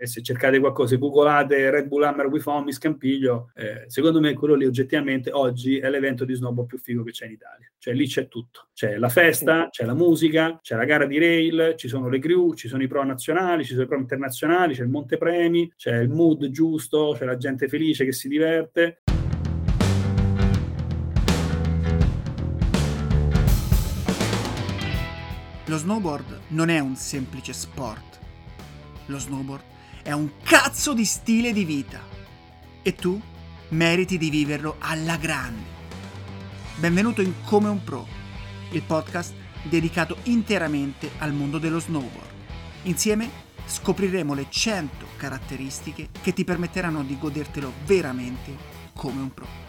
e se cercate qualcosa, se googlate Red Bull Hammer with Foam Scampiglio, eh, secondo me quello lì oggettivamente oggi è l'evento di snowboard più figo che c'è in Italia. Cioè lì c'è tutto. C'è la festa, c'è la musica, c'è la gara di rail, ci sono le crew, ci sono i pro nazionali, ci sono i pro internazionali, c'è il montepremi, c'è il mood giusto, c'è la gente felice che si diverte. Lo snowboard non è un semplice sport. Lo snowboard è un cazzo di stile di vita. E tu meriti di viverlo alla grande. Benvenuto in Come un Pro, il podcast dedicato interamente al mondo dello snowboard. Insieme scopriremo le 100 caratteristiche che ti permetteranno di godertelo veramente come un pro.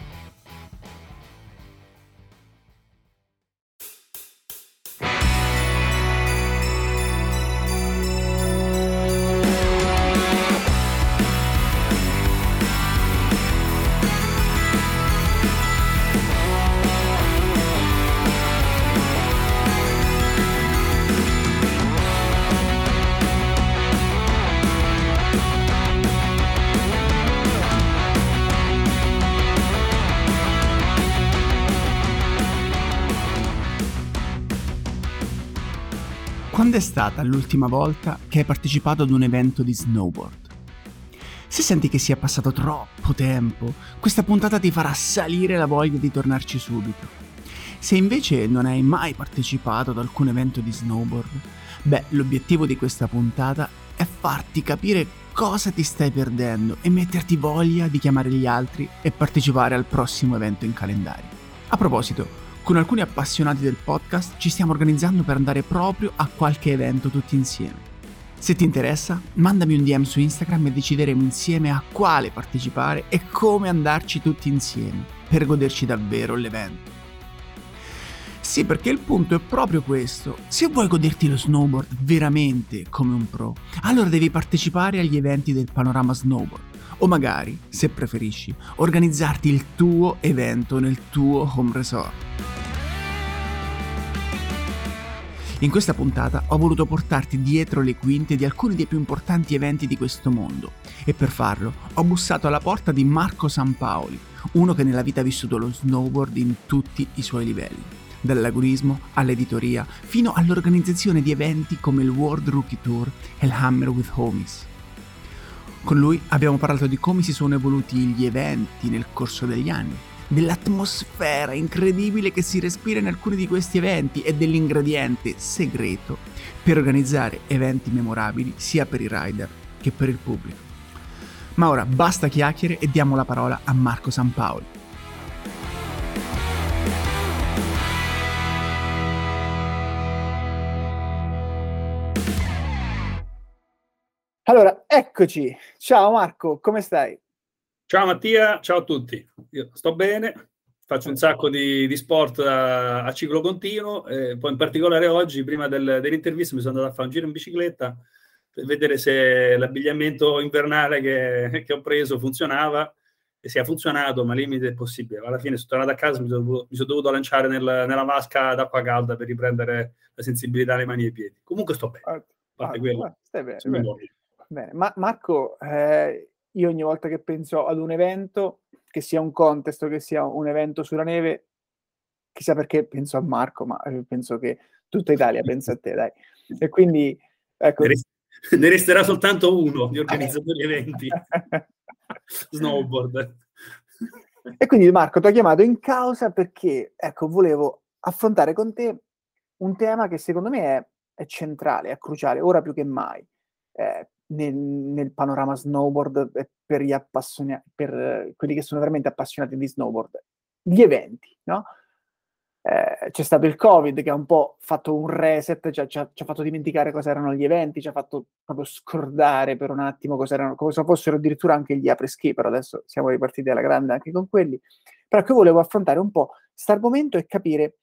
Quando è stata l'ultima volta che hai partecipato ad un evento di snowboard? Se senti che sia passato troppo tempo, questa puntata ti farà salire la voglia di tornarci subito. Se invece non hai mai partecipato ad alcun evento di snowboard, beh, l'obiettivo di questa puntata è farti capire cosa ti stai perdendo e metterti voglia di chiamare gli altri e partecipare al prossimo evento in calendario. A proposito, con alcuni appassionati del podcast ci stiamo organizzando per andare proprio a qualche evento tutti insieme. Se ti interessa, mandami un DM su Instagram e decideremo insieme a quale partecipare e come andarci tutti insieme per goderci davvero l'evento. Sì, perché il punto è proprio questo. Se vuoi goderti lo snowboard veramente come un pro, allora devi partecipare agli eventi del Panorama Snowboard. O magari, se preferisci, organizzarti il tuo evento nel tuo home resort. In questa puntata ho voluto portarti dietro le quinte di alcuni dei più importanti eventi di questo mondo e per farlo ho bussato alla porta di Marco Sampaoli, uno che nella vita ha vissuto lo snowboard in tutti i suoi livelli, dall'agonismo all'editoria fino all'organizzazione di eventi come il World Rookie Tour e il Hammer with Homies. Con lui abbiamo parlato di come si sono evoluti gli eventi nel corso degli anni dell'atmosfera incredibile che si respira in alcuni di questi eventi e dell'ingrediente segreto per organizzare eventi memorabili sia per i rider che per il pubblico. Ma ora basta chiacchiere e diamo la parola a Marco Sampaoli. Allora, eccoci. Ciao Marco, come stai? Ciao Mattia, ciao a tutti. Io sto bene, faccio un sacco di, di sport a, a, ciclo continuo, eh, poi in particolare oggi, prima del, dell'intervista, mi sono andato a fare un giro in bicicletta per vedere se l'abbigliamento invernale che, che ho preso funzionava e se ha funzionato, ma limite è possibile. Alla fine sono tornato a casa, mi sono, dovuto, mi sono dovuto lanciare nel, nella vasca d'acqua calda per riprendere la sensibilità alle mani e ai piedi. Comunque sto bene. Ah, ah, quello, stai bene, bene. Ma, Marco, eh, io ogni volta che penso ad un evento, che sia un contest che sia un evento sulla neve, chissà perché penso a Marco, ma eh, penso che tutta Italia pensa a te, dai. E quindi, ecco... Ne resterà soltanto uno di organizzatori eventi. Snowboard. E quindi Marco ti ho chiamato in causa perché, ecco, volevo affrontare con te un tema che secondo me è, è centrale, è cruciale, ora più che mai. Eh, nel, nel panorama snowboard per, gli appassiona- per quelli che sono veramente appassionati di snowboard. Gli eventi, no? Eh, c'è stato il Covid che ha un po' fatto un reset, cioè, ci, ha, ci, ha, fatto dimenticare cosa erano gli eventi, ci ha fatto proprio scordare per un attimo cosa, erano, cosa fossero addirittura anche gli apres-ski, però adesso siamo ripartiti alla grande anche con quelli. Però che volevo affrontare un po' questo argomento e capire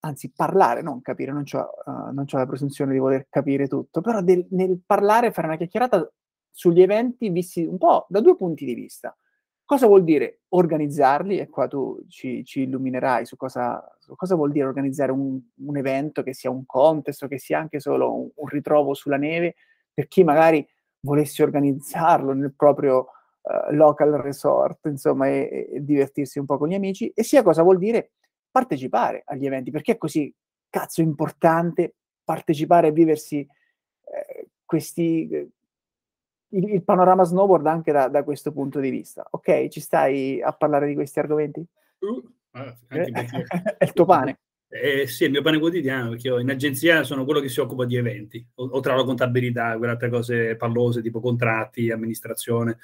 anzi parlare, non capire, non ho, uh, non la presunzione di voler capire tutto, però del, nel parlare, fare una chiacchierata sugli eventi visti un po' da due punti di vista. Cosa vuol dire organizzarli? E qua tu ci, ci illuminerai su cosa, su cosa, vuol dire organizzare un, un, evento, che sia un contest o che sia anche solo un, un ritrovo sulla neve, per chi magari volessi organizzarlo nel proprio uh, local resort, insomma, e, e, divertirsi un po' con gli amici, e sia cosa vuol dire partecipare agli eventi, perché è così cazzo importante partecipare e viversi eh, questi, eh, il, il, panorama snowboard anche da, da, questo punto di vista. Ok, ci stai a parlare di questi argomenti? Uh, eh, è il tuo pane. Eh, sì, è il mio pane quotidiano, perché io in agenzia sono quello che si occupa di eventi, oltre alla contabilità, quelle altre cose pallose, tipo contratti, amministrazione.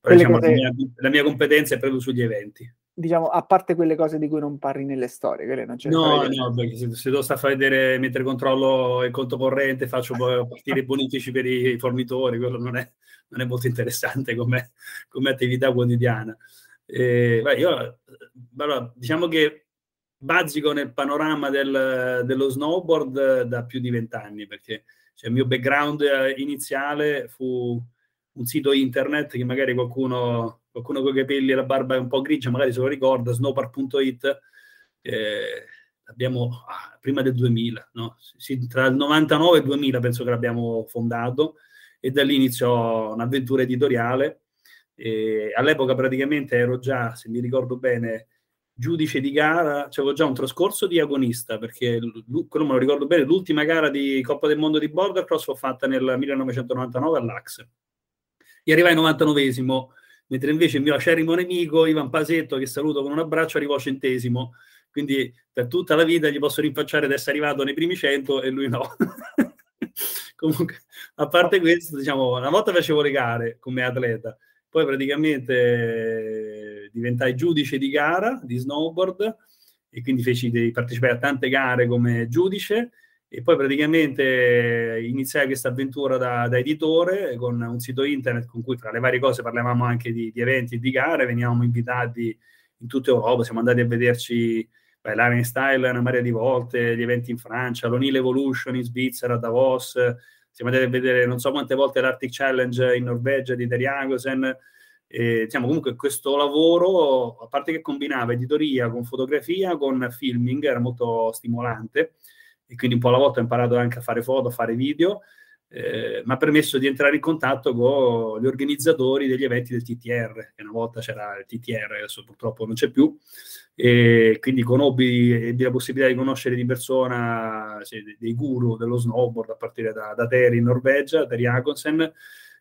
Però, diciamo, cose... la, mia, la, mia, competenza è proprio sugli eventi. Diciamo, a parte quelle cose di cui non parli nelle storie, quelle non c'è No, no, perché se, se devo stare a far vedere mentre controllo il conto corrente, faccio partire i bonifici per i fornitori, quello non è, non è molto interessante come, come attività quotidiana. Eh, beh, io, allora, diciamo che bazzico nel panorama del, dello snowboard da più di vent'anni, perché cioè, il mio background iniziale fu un sito internet che magari qualcuno, qualcuno con i capelli e la barba è un po' grigia, magari se lo ricorda, snowpark.it, eh, abbiamo ah, prima del 2000, no? sì, tra il 99 e il 2000 penso che l'abbiamo fondato e da lì iniziò un'avventura editoriale. E all'epoca praticamente ero già, se mi ricordo bene, giudice di gara, avevo già un trascorso di agonista, perché quello me lo ricordo bene, l'ultima gara di Coppa del Mondo di Border Cross l'ho fatta nel 1999 all'Ax. E arrivai 99esimo, mentre invece il mio acerrimo nemico, Ivan Pasetto, che saluto con un abbraccio, arrivò centesimo. Quindi per tutta la vita gli posso rinfacciare di essere arrivato nei primi 100 e lui no. Comunque, a parte questo, diciamo, una volta facevo le gare come atleta, poi praticamente diventai giudice di gara di snowboard e quindi feci di partecipare a tante gare come giudice e poi praticamente iniziai questa avventura da, da, editore con un sito internet con cui tra le varie cose parlavamo anche di, di eventi e di gare, venivamo invitati in tutta Europa, siamo andati a vederci l'Aren Style una marea di volte, gli eventi in Francia, l'Onil Evolution in Svizzera, a Davos, siamo andati a vedere non so quante volte l'Arctic Challenge in Norvegia di Teriagosen. E, diciamo, comunque questo lavoro, a parte che combinava editoria con fotografia, con filming, era molto stimolante e quindi un po' alla volta ho imparato anche a fare foto, a fare video, eh, mi ha permesso di entrare in contatto con gli organizzatori degli eventi del TTR, che una volta c'era il TTR, adesso purtroppo non c'è più, e quindi conobbi ebbi la possibilità di conoscere di persona cioè, dei guru dello snowboard a partire da, da Terry in Norvegia, Terry Akonsen,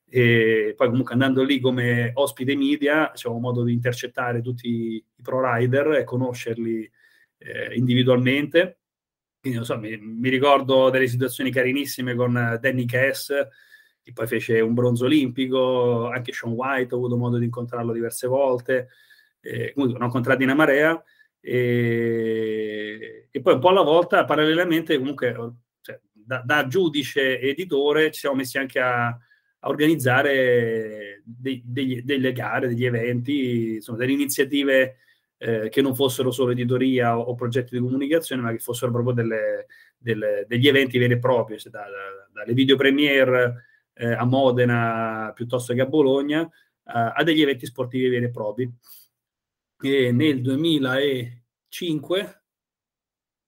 e poi comunque andando lì come ospite media avevo modo di intercettare tutti i pro rider e conoscerli eh, individualmente. Quindi, so, mi, mi, ricordo delle situazioni carinissime con Danny Cass, che poi fece un bronzo olimpico, anche Sean White, ho avuto modo di incontrarlo diverse volte eh, comunque ho incontrati una marea e, e, poi un po' alla volta parallelamente comunque cioè, da, da, giudice editore ci siamo messi anche a, a organizzare dei, degli, delle gare, degli eventi, insomma delle iniziative eh, che non fossero solo editoria o, o, progetti di comunicazione ma che fossero proprio delle, delle, degli eventi veri e propri, cioè da, da, dalle video premiere eh, a Modena piuttosto che a Bologna eh, a degli eventi sportivi veri e propri. Che nel 2005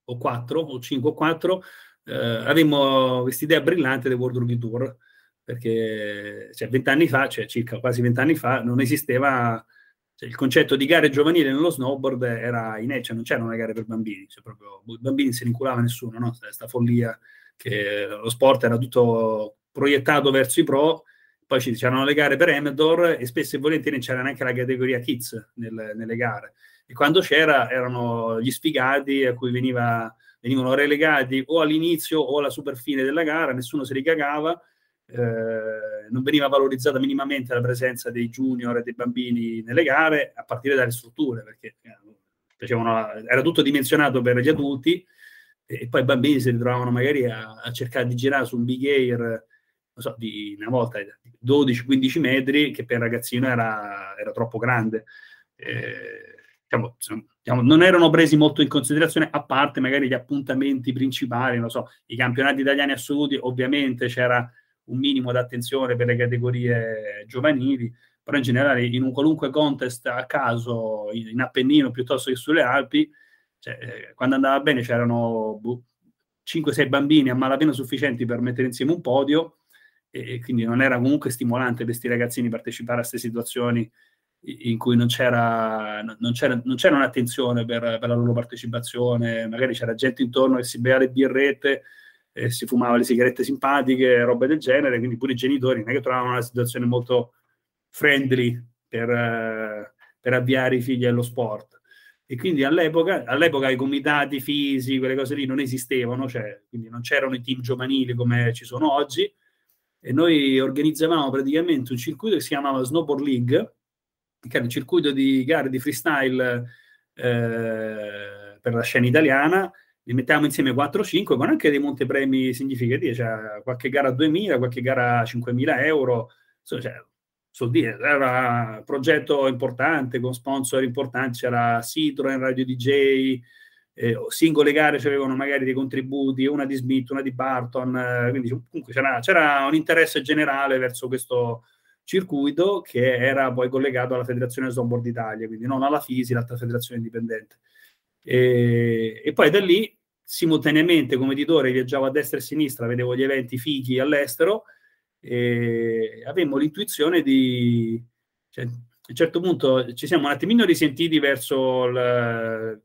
o 4 o 5 o 4 eh, avevamo questa idea brillante del World Rugby Tour perché cioè, vent'anni fa, cioè circa quasi vent'anni fa, non esisteva cioè, il concetto di gare giovanili nello snowboard era in cioè non c'erano le gare per bambini, cioè proprio i bambini se ne inculava nessuno, no? Questa follia che lo sport era tutto proiettato verso i pro poi c'erano le gare per Amador e spesso e volentieri c'era anche la categoria kids nel, nelle gare. E quando c'era erano gli sfigati a cui veniva, venivano relegati o all'inizio o alla super fine della gara, nessuno si ricagava, eh, non veniva valorizzata minimamente la presenza dei junior e dei bambini nelle gare a partire dalle strutture, perché eh, era tutto dimensionato per gli adulti e poi i bambini si ritrovavano magari a, a cercare di girare su un big air so, di una volta 12-15 metri, che per il ragazzino era, era troppo grande. Eh, diciamo, diciamo, non erano presi molto in considerazione, a parte magari gli appuntamenti principali, non so, i campionati italiani assoluti, ovviamente c'era un minimo d'attenzione per le categorie giovanili, però in generale in un qualunque contest a caso in Appennino piuttosto che sulle Alpi, cioè, eh, quando andava bene c'erano 5-6 bambini a malapena sufficienti per mettere insieme un podio e quindi non era comunque stimolante per questi ragazzini partecipare a queste situazioni in cui non c'era, non c'era, non c'era un'attenzione per, per, la loro partecipazione, magari c'era gente intorno che si beva le birrette, e si fumava le sigarette simpatiche, robe del genere, quindi pure i genitori non è che trovavano una situazione molto friendly per, per avviare i figli allo sport. E quindi all'epoca, all'epoca i comitati fisici, quelle cose lì non esistevano, cioè, quindi non c'erano i team giovanili come ci sono oggi, e noi organizzavamo praticamente un circuito che si chiamava Snowboard League, che era un circuito di gare di freestyle eh, per la scena italiana, li mettiamo insieme 4-5 con anche dei montepremi significativi, cioè qualche gara a 2.000, qualche gara a 5.000 euro, cioè, soldi, era un progetto importante con sponsor importanti, c'era Citroen, Radio DJ, eh, singole gare avevano magari dei contributi, una di Smith, una di Barton, eh, quindi comunque c'era, c'era, un interesse generale verso questo circuito che era poi collegato alla Federazione Snowboard Italia, quindi non alla FISI, l'altra federazione indipendente. E, e, poi da lì, simultaneamente come editore, viaggiavo a destra e a sinistra, vedevo gli eventi fighi all'estero e avevamo l'intuizione di... Cioè, a un certo punto ci siamo un attimino risentiti verso il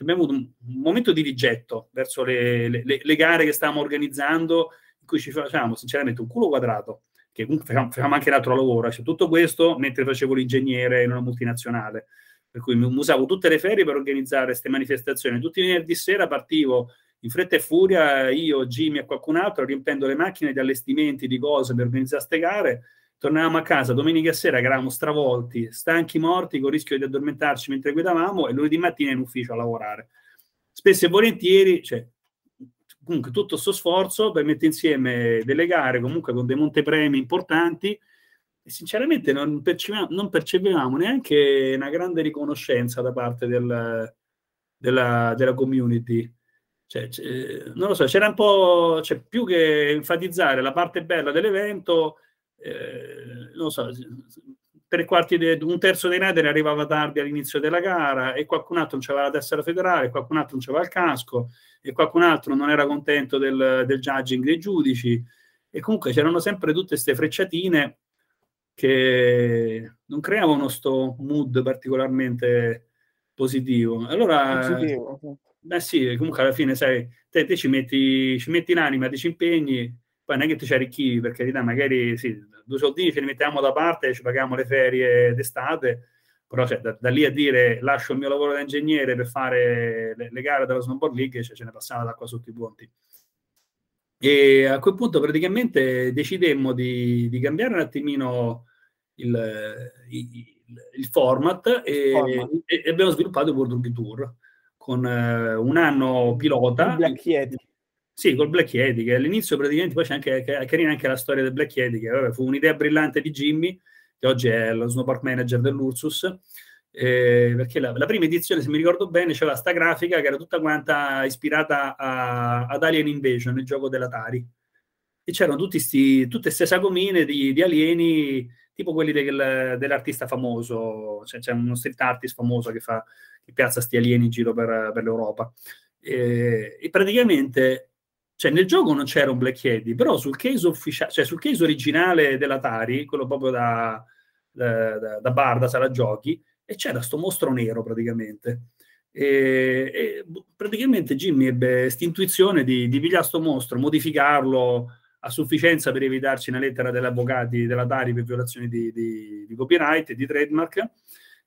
abbiamo avuto un, momento di rigetto verso le, le, le, gare che stavamo organizzando, in cui ci facevamo sinceramente un culo quadrato, che comunque facevamo anche l'altro lavoro, cioè tutto questo mentre facevo l'ingegnere in una multinazionale. Per cui usavo tutte le ferie per organizzare queste manifestazioni. Tutti i venerdì sera partivo in fretta e furia, io, Jimmy e qualcun altro, riempendo le macchine di allestimenti, di cose per organizzare queste gare tornavamo a casa domenica sera eravamo stravolti, stanchi, morti, con rischio di addormentarci mentre guidavamo e lunedì mattina in ufficio a lavorare. Spesso e volentieri, cioè, comunque tutto questo sforzo per mettere insieme delle gare comunque con dei montepremi importanti sinceramente non percepivamo, non percepivamo neanche una grande riconoscenza da parte del, della, della community. Cioè, non lo so, c'era un po', cioè, più che enfatizzare la parte bella dell'evento, eh, non so, tre quarti de, un terzo dei rider arrivava tardi all'inizio della gara e qualcun altro non c'aveva la tessera federale, qualcun altro non c'aveva il casco e qualcun altro non era contento del, del judging dei giudici e comunque c'erano sempre tutte queste frecciatine che non creavano sto mood particolarmente positivo. Allora, positivo. beh sì, comunque alla fine sai, te, te ci, metti, ci metti l'anima, ti ci impegni poi non è che ti ci arricchivi, per carità, magari sì, due soldini ce li mettiamo da parte ci paghiamo le ferie d'estate, però cioè, da, da, lì a dire lascio il mio lavoro da ingegnere per fare le, le gare della Snowboard League, cioè, ce ne passava d'acqua sotto i ponti. E a quel punto praticamente decidemmo di, di cambiare un attimino il, il, il format, e, format, e, abbiamo sviluppato il World Rugby Tour con uh, un anno pilota. Black Yeti. Sì, col Black Yeti, che all'inizio praticamente poi c'è anche, è carina anche la storia del Black Yeti, che vabbè, fu un'idea brillante di Jimmy, che oggi è lo snowboard manager dell'Ursus, eh, perché la, la, prima edizione, se mi ricordo bene, c'era sta grafica che era tutta quanta ispirata a, ad Alien Invasion, il gioco dell'Atari. E c'erano tutti sti, tutte queste sagomine di, di alieni, tipo quelli del, dell'artista famoso, cioè, c'è uno street artist famoso che, fa, che piazza sti alieni in giro per, per l'Europa. E, e praticamente cioè nel gioco non c'era un Black Yeti, però sul case ufficiale, cioè sul case originale dell'Atari, quello proprio da, da, da, da bar, da sala giochi, e c'era sto mostro nero praticamente. E, e praticamente Jimmy ebbe questa intuizione di, di pigliare sto mostro, modificarlo a sufficienza per evitarci una lettera degli avvocati dell'Atari per violazioni di, di, di copyright e di trademark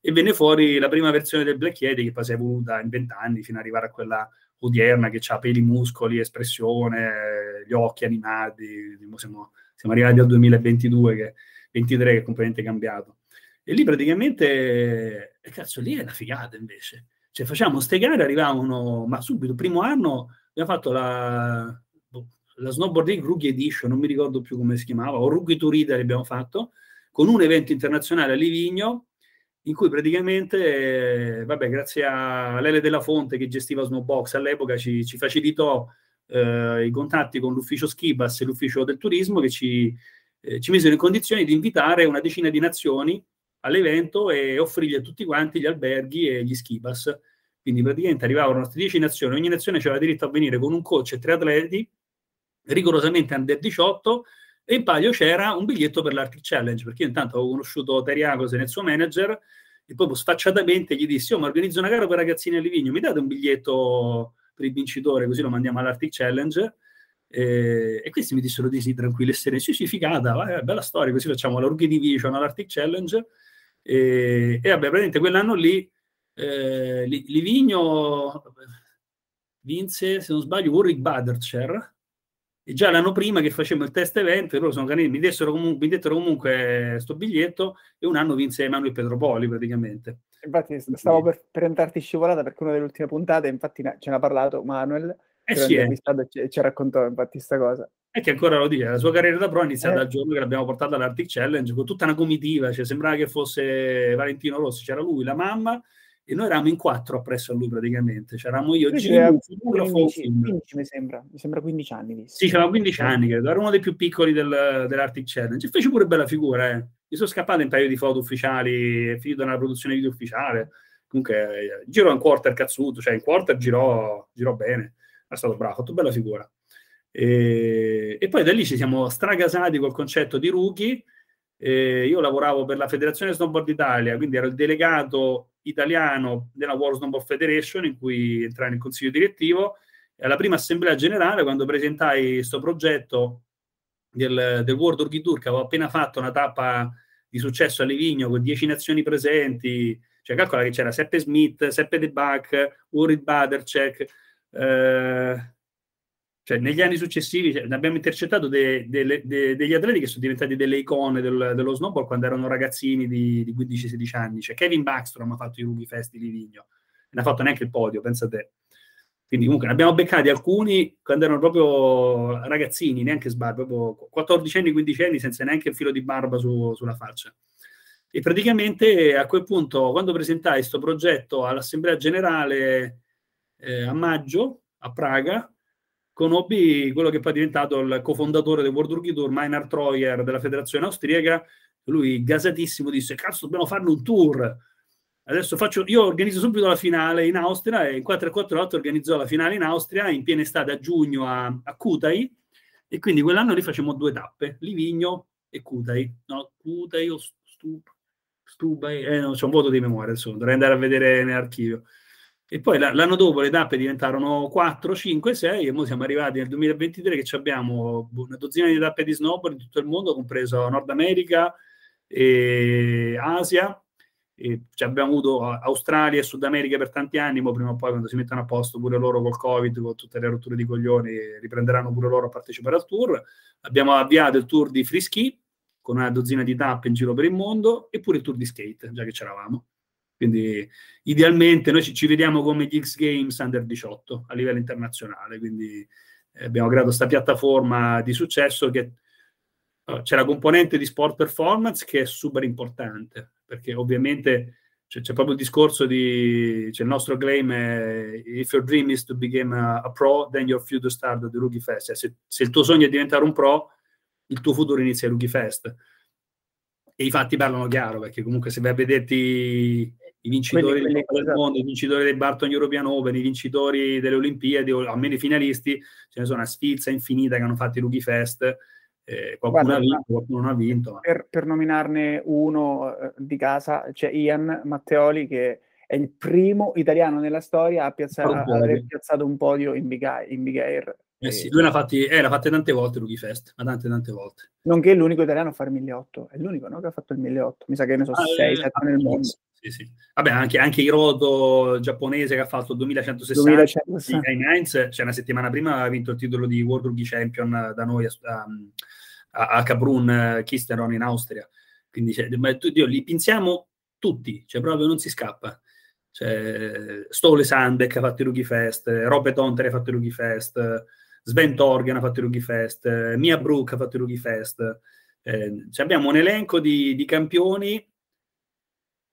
e venne fuori la prima versione del Black Yeti che poi si è evoluta in vent'anni fino ad arrivare a quella odierna che ha peli, muscoli, espressione, gli occhi animati, siamo, siamo arrivati al 2022, che, 23 che è completamente cambiato. E lì praticamente, e cazzo, lì è una figata invece. Cioè facciamo ste gare, arrivavano, ma subito, primo anno, abbiamo fatto la, la Snowboard League Rookie Edition, non mi ricordo più come si chiamava, o Rookie to Reader abbiamo fatto, con un evento internazionale a Livigno, in cui praticamente, eh, vabbè, grazie a Lele della Fonte che gestiva Snowbox all'epoca ci, ci facilitò eh, i contatti con l'ufficio Schibas e l'ufficio del turismo che ci, eh, ci misero in condizioni di invitare una decina di nazioni all'evento e offrirgli a tutti quanti gli alberghi e gli Schibas. Quindi praticamente arrivavano queste 10 nazioni, ogni nazione aveva diritto a venire con un coach e tre atleti rigorosamente under 18 e in palio c'era un biglietto per l'Arctic Challenge, perché io intanto avevo conosciuto Teriagos nel suo manager e poi sfacciatamente gli dissi, oh ma organizzo una gara per ragazzini a Livigno, mi date un biglietto per il vincitore così lo mandiamo all'Arctic Challenge? E, e questi mi dissero di sì, tranquilli e sereni, sì sì, figata, vai, bella storia, così facciamo la Rookie Division all'Arctic Challenge e, e vabbè, praticamente quell'anno lì eh, Livigno vinse, se non sbaglio, Ulrich Badercher e già l'anno prima che facevamo il test event, loro sono carini, mi, dessero comunque, mi dettero comunque questo biglietto e un anno vinse Emanuele Petropoli praticamente. Infatti stavo per, per entrarti scivolata perché una delle ultime puntate, infatti ce n'ha parlato Manuel, eh sì, eh. ci, ci raccontò infatti questa cosa. E che ancora lo dice, la sua carriera da pro è iniziata eh. dal giorno che l'abbiamo portato all'Arctic Challenge con tutta una comitiva, cioè sembrava che fosse Valentino Rossi, c'era lui, la mamma e noi eravamo in quattro appresso a lui praticamente. C'eravamo io, Gino, 15, 15, mi sembra, mi sembra 15 anni. Visto. Sì, c'erano 15 anni, credo. Era uno dei più piccoli del, dell'Arctic Challenge. E fece pure bella figura, eh. Mi sono scappato un paio di foto ufficiali, è finito nella produzione video ufficiale. Comunque, eh, girò in quarter cazzuto, cioè in quarter girò, girò bene. È stato bravo, ha fatto bella figura. E, e, poi da lì ci siamo stragasati col concetto di rookie. E io lavoravo per la Federazione Snowboard Italia, quindi ero il delegato italiano della World Snowboard Federation in cui entrai nel consiglio direttivo. E alla prima assemblea generale quando presentai questo progetto del, del World Orchid Tour che avevo appena fatto una tappa di successo a Livigno con dieci nazioni presenti cioè calcola che c'era Seppe Smith, Seppe De Bach, Urid Badercek eh, cioè, negli anni successivi cioè, abbiamo intercettato de, de, de, degli atleti che sono diventati delle icone del, dello snowboard quando erano ragazzini di, di 15-16 anni. Cioè, Kevin Backstrom ha fatto i Rugby Fest di Livigno, non ha fatto neanche il podio, pensa te. Quindi comunque ne abbiamo beccati alcuni quando erano proprio ragazzini, neanche sbarba, proprio 14 anni, 15 anni senza neanche il filo di barba su, sulla faccia. E praticamente a quel punto, quando presentai questo progetto all'Assemblea Generale eh, a maggio, a Praga, conobbi quello che poi è diventato il cofondatore del World Rookie Tour, Meinhard Treuer della federazione austriaca. Lui, gasatissimo, disse: Cazzo, dobbiamo farne un tour. Adesso faccio, io organizzo subito la finale in Austria e in 448 organizzò la finale in Austria in piena estate a giugno a, a Kutai e quindi quell'anno lì facciamo due tappe, Livigno e Kutai. No, Kutai o Stubai, eh, no, c'è un voto di memoria, insomma, dovrei andare a vedere nell'archivio. E poi l'anno dopo le tappe diventarono 4, 5, 6 e ora siamo arrivati nel 2023 che abbiamo una dozzina di tappe di snowboard in tutto il mondo, compreso Nord America e Asia. E abbiamo avuto Australia e Sud America per tanti anni, ma prima o poi quando si mettono a posto pure loro col Covid, con tutte le rotture di coglioni, riprenderanno pure loro a partecipare al tour. Abbiamo avviato il tour di free ski con una dozzina di tappe in giro per il mondo e pure il tour di skate, già che c'eravamo. Quindi idealmente noi ci, ci, vediamo come gli X Games Under 18 a livello internazionale, quindi eh, abbiamo creato questa piattaforma di successo che uh, c'è la componente di sport performance che è super importante, perché ovviamente c'è, c'è proprio il discorso di, c'è il nostro claim è if your dream is to become a, a pro, then your future start at the Rookie Fest. Cioè, se, se il tuo sogno è diventare un pro, il tuo futuro inizia ai Rookie Fest e i fatti parlano chiaro perché comunque se vai a vederti i vincitori quelli, quelli, del mondo, i vincitori del Barton European Open, i vincitori delle Olimpiadi, o almeno i finalisti, ce ne sono una sfilza infinita che hanno fatto i Rookie Fest. Eh, qualcuno Guarda, ha vinto, qualcuno non ha vinto. Per, per nominarne uno eh, di casa, c'è Ian Matteoli che è il primo italiano nella storia a, piazzare, a aver piazzato un podio in Big, Air. In Big Air. Eh sì, lui l'ha, fatti, eh, l'ha fatte tante volte Rookie Fest, ma tante tante volte. Nonché l'unico italiano a fare 1008, è l'unico no, che ha fatto il 1008, mi sa che ne so ah, 6, 7 eh, nel mondo. Sì, sì. Vabbè, anche, anche Hiroto giapponese che ha fatto 2160 ai Nines, cioè una settimana prima ha vinto il titolo di World Rookie Champion da noi a, a, a Kabrun, Kisteron in Austria. Quindi cioè, Dio, li pinziamo tutti, cioè proprio non si scappa. Cioè, Stole Sandek ha fatto i Rookie Fest, Robe Tonter ha fatto i Rookie Fest, Sven Torgen ha fatto i Rookie Fest, Mia Brook ha fatto i Rookie Fest. Eh, cioè abbiamo un elenco di, di campioni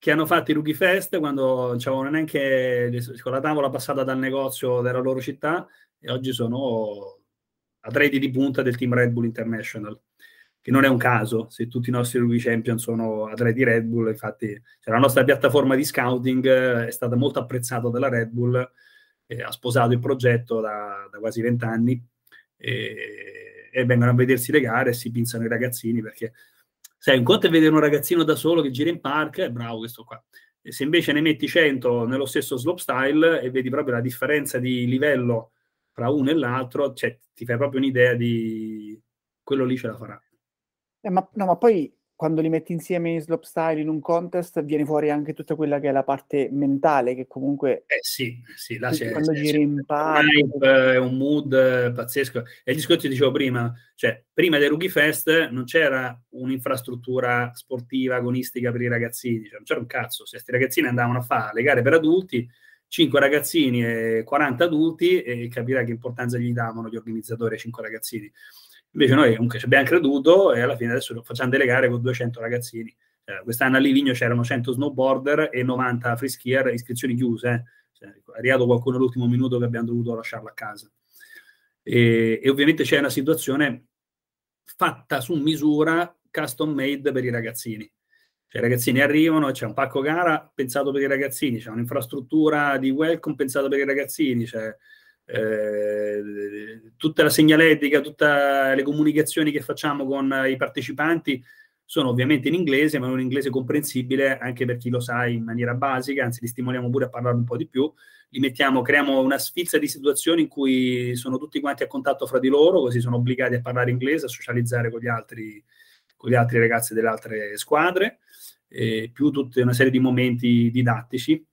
che hanno fatto i Rookie Fest quando c'erano neanche con la tavola passata dal negozio della loro città e oggi sono atleti di punta del team Red Bull International che non è un caso se tutti i nostri rookie champion sono atleti Red Bull infatti cioè, la nostra piattaforma di scouting eh, è stata molto apprezzata dalla Red Bull e ha sposato il progetto da, da quasi vent'anni e e vengono a vedersi le gare e si pinzano i ragazzini perché sai, un conto è vedere un ragazzino da solo che gira in park, è bravo questo qua. E se invece ne metti 100 nello stesso slopestyle e vedi proprio la differenza di livello fra uno e l'altro, cioè, ti fai proprio un'idea di quello lì ce la farà. Eh, ma, no, ma poi quando li metti insieme in slopestyle in un contest viene fuori anche tutta quella che è la parte mentale che comunque eh sì, sì là c'è, quando c'è, giri c'è in park è un mood eh, pazzesco. E il discorso che dicevo prima cioè prima dei Rookie Fest non c'era un'infrastruttura sportiva agonistica per i ragazzini cioè non c'era un cazzo. Se questi ragazzini andavano a fare le gare per adulti 5 ragazzini e 40 adulti e capirai che importanza gli davano gli organizzatori ai 5 ragazzini Invece noi comunque ci abbiamo creduto e alla fine adesso facciamo delle gare con 200 ragazzini. Eh, quest'anno a Livigno c'erano 100 snowboarder e 90 free iscrizioni chiuse. Eh. Cioè, è arrivato qualcuno all'ultimo minuto che abbiamo dovuto lasciarlo a casa. E, e ovviamente c'è una situazione fatta su misura, custom made per i ragazzini. Cioè, i ragazzini arrivano, c'è un pacco gara pensato per i ragazzini, c'è un'infrastruttura di welcome pensato per i ragazzini, c'è eh, tutta la segnaletica, tutte le comunicazioni che facciamo con i partecipanti sono ovviamente in inglese, ma in un inglese comprensibile anche per chi lo sa in maniera basica, anzi li stimoliamo pure a parlare un po' di più. Li mettiamo, creiamo una sfilza di situazioni in cui sono tutti quanti a contatto fra di loro, così sono obbligati a parlare inglese, a socializzare con gli altri, con gli altri ragazzi delle altre squadre, più tutta una serie di momenti didattici.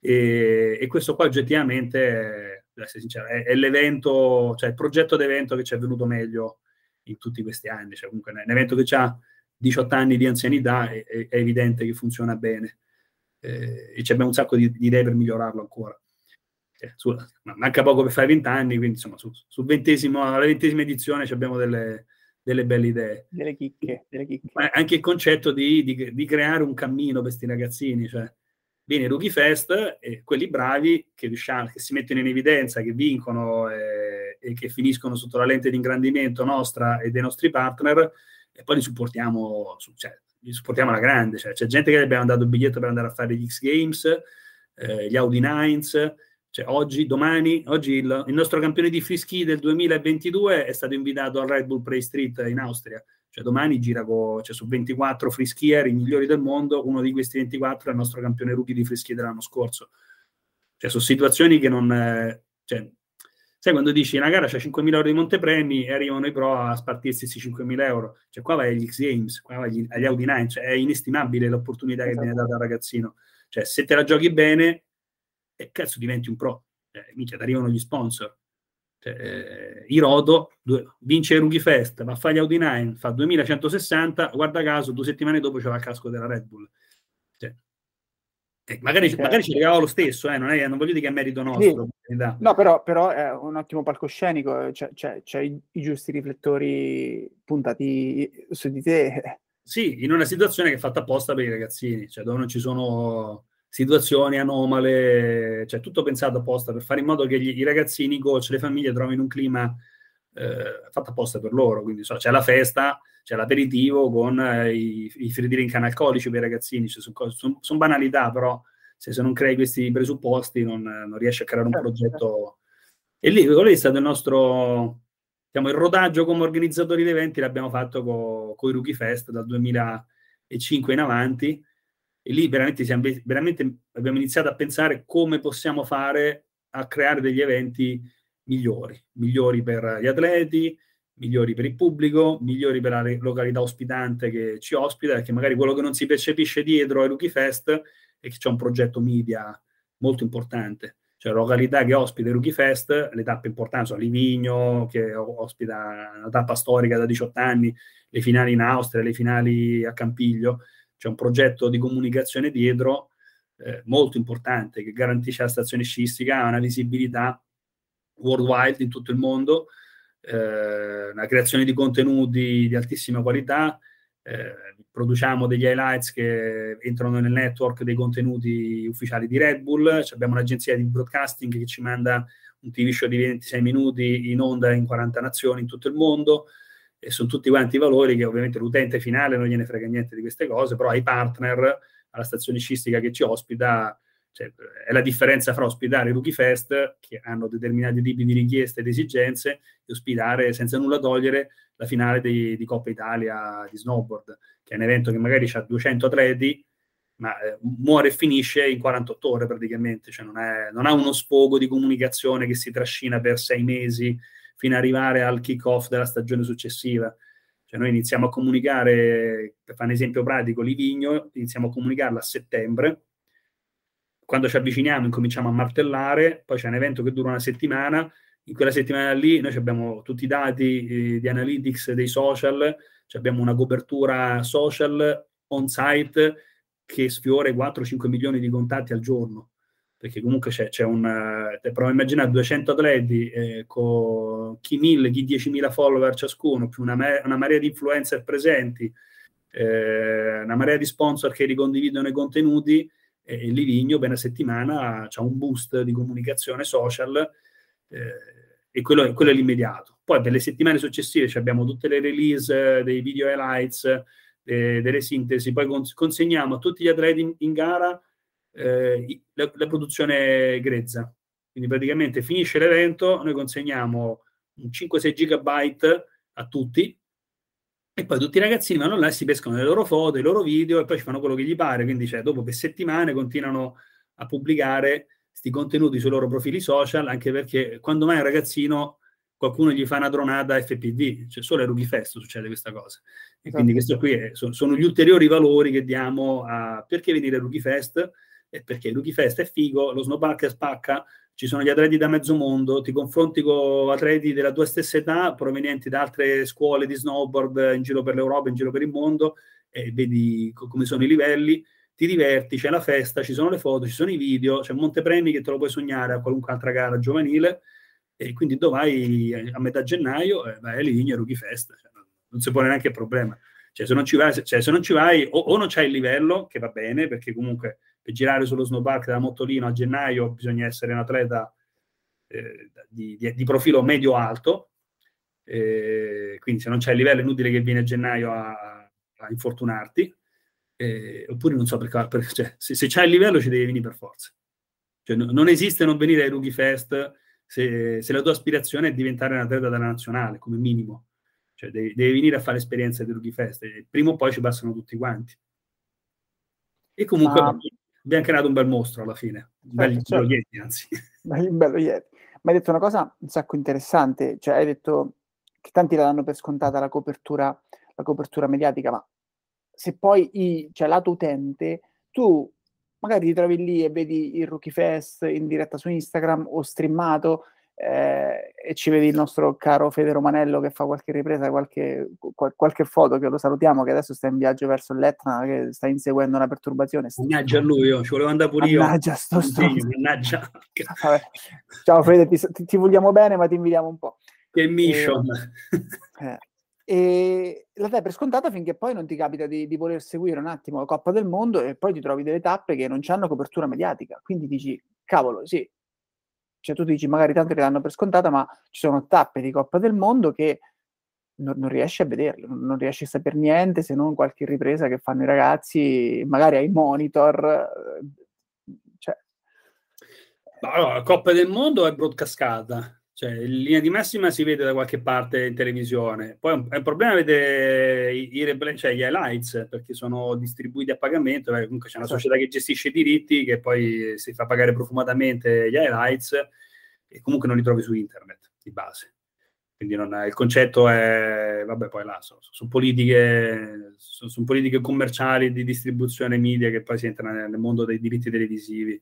E, e questo qua oggettivamente essere sincero, è, è, l'evento, cioè il progetto d'evento che ci è venuto meglio in tutti questi anni. Cioè, comunque, un evento che ha 18 anni di anzianità è, è, è evidente che funziona bene eh, e abbiamo un sacco di, di, idee per migliorarlo ancora. Eh, su, manca poco per fare 20 anni, quindi insomma, su, sul ventesimo, alla ventesima edizione abbiamo delle, delle belle idee. Delle chicche, delle chicche. Ma anche il concetto di, di, di creare un cammino per questi ragazzini, cioè viene Rookie Fest e quelli bravi che, riusciamo, che si mettono in evidenza, che vincono eh, e che finiscono sotto la lente di ingrandimento nostra e dei nostri partner e poi li supportiamo, cioè, li supportiamo alla grande. Cioè, c'è gente che abbiamo dato il biglietto per andare a fare gli X Games, eh, gli Audi Nines. Cioè, oggi, domani, oggi il, il nostro campione di free ski del 2022 è stato invitato al Red Bull Play Street in Austria cioè domani gira con, cioè su 24 free i migliori del mondo, uno di questi 24 è il nostro campione rookie di free dell'anno scorso. Cioè sono situazioni che non... Eh, cioè, sai quando dici una gara c'è 5.000 euro di montepremi e arrivano i pro a spartirsi questi 5.000 euro. Cioè qua vai agli X Games, qua vai agli, agli Audi 9, cioè è inestimabile l'opportunità esatto. che viene data al ragazzino. Cioè se te la giochi bene, eh, cazzo diventi un pro. Cioè, minchia, ti arrivano gli sponsor eh, Irodo vince il Rookie Fest, va a fare gli Audi 9, fa 2160, guarda caso, due settimane dopo c'era il casco della Red Bull. Cioè, eh, magari, certo. magari, ci regala lo stesso, eh, non, è, non, voglio dire che è merito nostro. Sì. No, però, però, è un ottimo palcoscenico, c'è, c'è, c'è i, i, giusti riflettori puntati su di te. Sì, in una situazione che è fatta apposta per i ragazzini, cioè dove non ci sono situazioni anomale, cioè tutto pensato apposta per fare in modo che gli, i ragazzini, i coach, le famiglie trovino un clima eh, fatto apposta per loro. Quindi so, c'è la festa, c'è l'aperitivo con eh, i, i free drink analcolici per i ragazzini, cioè, sono, sono, sono, banalità, però se, se, non crei questi presupposti non, non riesci a creare un certo, progetto. E lì, quello è stato il nostro, diciamo, il rodaggio come organizzatori di eventi l'abbiamo fatto con i Rookie Fest dal 2005 in avanti e lì veramente, siamo, veramente abbiamo iniziato a pensare come possiamo fare a creare degli eventi migliori, migliori per gli atleti, migliori per il pubblico, migliori per la località ospitante che ci ospita, perché magari quello che non si percepisce dietro ai Rookie Fest è che c'è un progetto media molto importante. Cioè la località che ospita i Rookie Fest, le tappe importanti sono Livigno, che ospita una tappa storica da 18 anni, le finali in Austria, le finali a Campiglio, c'è un progetto di comunicazione dietro eh, molto importante che garantisce alla stazione sciistica una visibilità worldwide in tutto il mondo, eh, una creazione di contenuti di altissima qualità, eh, produciamo degli highlights che entrano nel network dei contenuti ufficiali di Red Bull, abbiamo un'agenzia di broadcasting che ci manda un TV show di 26 minuti in onda in 40 nazioni in tutto il mondo, e sono tutti quanti valori che ovviamente l'utente finale non gliene frega niente di queste cose, però ai partner, alla stazione scistica che ci ospita, cioè, è la differenza fra ospitare Rookie Fest, che hanno determinati tipi di richieste ed esigenze, e ospitare senza nulla togliere la finale di, di Coppa Italia di snowboard, che è un evento che magari ha 200 atleti, ma eh, muore e finisce in 48 ore praticamente, cioè non, è, non, ha uno sfogo di comunicazione che si trascina per sei mesi fino ad arrivare al kick-off della stagione successiva. Cioè noi iniziamo a comunicare, per fare un esempio pratico, Livigno, iniziamo a comunicarla a settembre, quando ci avviciniamo incominciamo a martellare, poi c'è un evento che dura una settimana, in quella settimana lì noi abbiamo tutti i dati eh, di analytics dei social, abbiamo una copertura social on site che sfiora i 4-5 milioni di contatti al giorno, perché comunque c'è, c'è un... Eh, provo a immaginare 200 atleti eh, con chi 1000, chi 10.000 follower ciascuno, più una, una marea di influencer presenti, eh, una marea di sponsor che ricondividono i contenuti, e Livigno per una settimana ha un boost di comunicazione social eh, e quello, quello, è l'immediato. Poi per le settimane successive abbiamo tutte le release dei video highlights, eh, delle sintesi, poi cons- consegniamo a tutti gli atleti in, in gara eh, la, la, produzione grezza. Quindi praticamente finisce l'evento, noi consegniamo un 5-6 gigabyte a tutti e poi tutti i ragazzini vanno là e si pescano le loro foto, i loro video e poi ci fanno quello che gli pare. Quindi cioè, dopo per settimane continuano a pubblicare questi contenuti sui loro profili social, anche perché quando mai un ragazzino qualcuno gli fa una dronata FPV, cioè solo a Rookie Fest succede questa cosa. E quindi esatto. questo qui è, sono, sono, gli ulteriori valori che diamo a perché venire a Rookie Fest perché Rookie Fest è figo, lo snowpark spacca, ci sono gli atleti da mezzo mondo, ti confronti con atleti della tua stessa età provenienti da altre scuole di snowboard in giro per l'Europa, in giro per il mondo e vedi co- come sono i livelli, ti diverti, c'è la festa, ci sono le foto, ci sono i video, c'è montepremi che te lo puoi sognare a qualunque altra gara giovanile e quindi dove vai a metà gennaio eh, vai a Livigno Rookie Fest, cioè, non si pone neanche il problema. Cioè, se non ci vai, cioè, se non ci vai o, o non c'hai il livello, che va bene, perché comunque per girare sullo snowpark da Mottolino a gennaio bisogna essere un atleta eh, di, di, di, profilo medio-alto, eh, quindi se non c'è il livello è inutile che vieni a gennaio a, a infortunarti, eh, oppure non so perché, per, cioè, se, se c'hai il livello ci devi venire per forza. Cioè, no, non esiste non venire ai Rookie Fest se, se, la tua aspirazione è diventare un atleta della nazionale, come minimo. Cioè, devi, devi venire a fare esperienza di Rookie Fest e prima o poi ci passano tutti quanti. E comunque... Ma abbiamo creato un bel mostro alla fine. Un certo, bel certo. Yeti, anzi. Un bello Yeti. Ma hai detto una cosa un sacco interessante, cioè hai detto che tanti la danno per scontata la copertura, la copertura mediatica, ma se poi i, cioè, lato utente, tu magari ti trovi lì e vedi il Rookie Fest in diretta su Instagram o streamato eh, e ci vedi il nostro caro Fede Romanello che fa qualche ripresa, qualche, qual- qualche foto, che lo salutiamo, che adesso sta in viaggio verso l'Etna, che sta inseguendo una perturbazione. Mannaggia a lui, io ci volevo andare pure io. Mannaggia, sto stronzo. Mannaggia. Ciao Fede, ti, ti, vogliamo bene, ma ti invidiamo un po'. Che mission. E, eh, e la dai per scontata finché poi non ti capita di, di, voler seguire un attimo la Coppa del Mondo e poi ti trovi delle tappe che non hanno copertura mediatica. Quindi dici, cavolo, sì, cioè tu dici magari tanto le danno per scontata, ma ci sono tappe di Coppa del Mondo che non, non riesci a vederle, non, non, riesci a sapere niente se non qualche ripresa che fanno i ragazzi, magari ai monitor. Eh, cioè. Allora, la Coppa del Mondo è broadcastata, cioè in linea di massima si vede da qualche parte in televisione. Poi è un, problema vedere i, i replay, cioè gli highlights, perché sono distribuiti a pagamento. Eh, comunque c'è una certo. società che gestisce i diritti, che poi si fa pagare profumatamente gli highlights e comunque non li trovi su internet di base. Quindi non, il concetto è, vabbè, poi là sono, sono politiche, sono, sono politiche commerciali di distribuzione media che poi si entra nel mondo dei diritti televisivi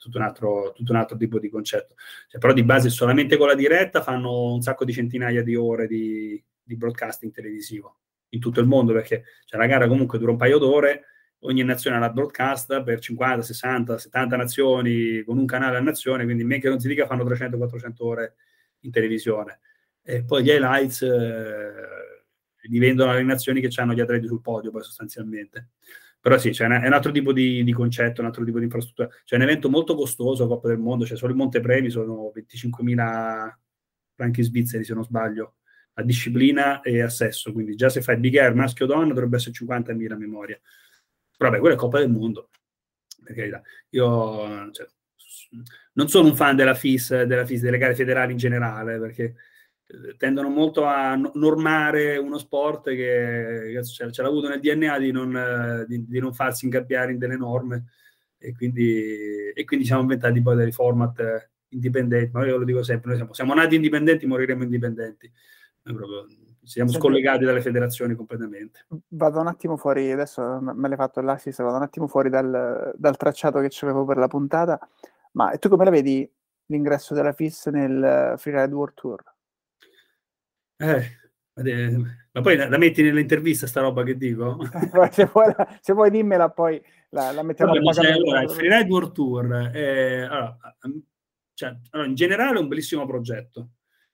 tutto un altro, tutto un altro tipo di concetto. Cioè, però di base solamente con la diretta fanno un sacco di centinaia di ore di, di broadcasting televisivo in tutto il mondo, perché cioè, la gara comunque dura un paio d'ore, ogni nazione la broadcast per 50, 60, 70 nazioni, con un canale a nazione, quindi men che non si dica fanno 300-400 ore in televisione. E poi gli highlights eh, divendono le nazioni che hanno gli atleti sul podio, poi sostanzialmente. Però sì, cioè, è un altro tipo di, di, concetto, un altro tipo di infrastruttura. C'è un evento molto costoso, Coppa del Mondo, cioè solo il Montepremi sono 25.000 franchi svizzeri, se non sbaglio, a disciplina e a sesso. Quindi già se fai Big Air maschio o donna dovrebbe essere 50.000 a memoria. Però vabbè, quella è Coppa del Mondo. per carità. Io cioè, non sono un fan della FIS, della FIS, delle gare federali in generale, perché tendono molto a normare uno sport che, che ce, l'ha avuto nel DNA di non, eh, di, di non, farsi ingabbiare in delle norme e quindi, e quindi siamo inventati poi dei format indipendenti, ma io lo dico sempre, noi siamo, siamo nati indipendenti, moriremo indipendenti. Proprio, siamo scollegati dalle federazioni completamente. Vado un attimo fuori, adesso me l'hai fatto l'assist, vado un attimo fuori dal, dal tracciato che avevo per la puntata, ma tu come la vedi l'ingresso della FIS nel Freeride World Tour? Eh, ma poi la, la, metti nell'intervista sta roba che dico? se, vuoi, se, vuoi, dimmela poi la, la mettiamo Vabbè, cioè, allora, il Freeride World Tour è, allora, cioè, allora, in generale è un bellissimo progetto.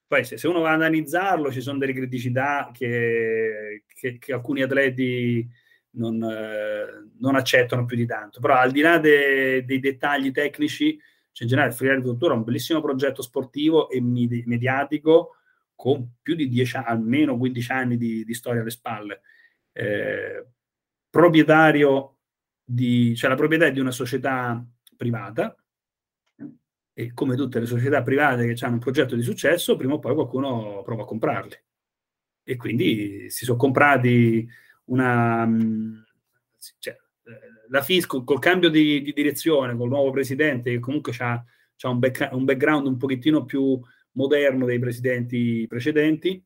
Poi se, se, uno va ad analizzarlo ci sono delle criticità che, che, che alcuni atleti non, eh, non, accettano più di tanto, però al di là de, dei dettagli tecnici, cioè in generale il Freeride Cultura è un bellissimo progetto sportivo e mediatico con più di 10 almeno 15 anni di, di storia alle spalle. Eh, proprietario di, cioè la proprietà di una società privata e come tutte le società private che hanno un progetto di successo, prima o poi qualcuno prova a comprarli. E quindi si sono comprati una... Cioè, eh, la Fisco col cambio di, di, direzione, col nuovo presidente, che comunque ha un, back, un, background un pochettino più moderno dei presidenti precedenti,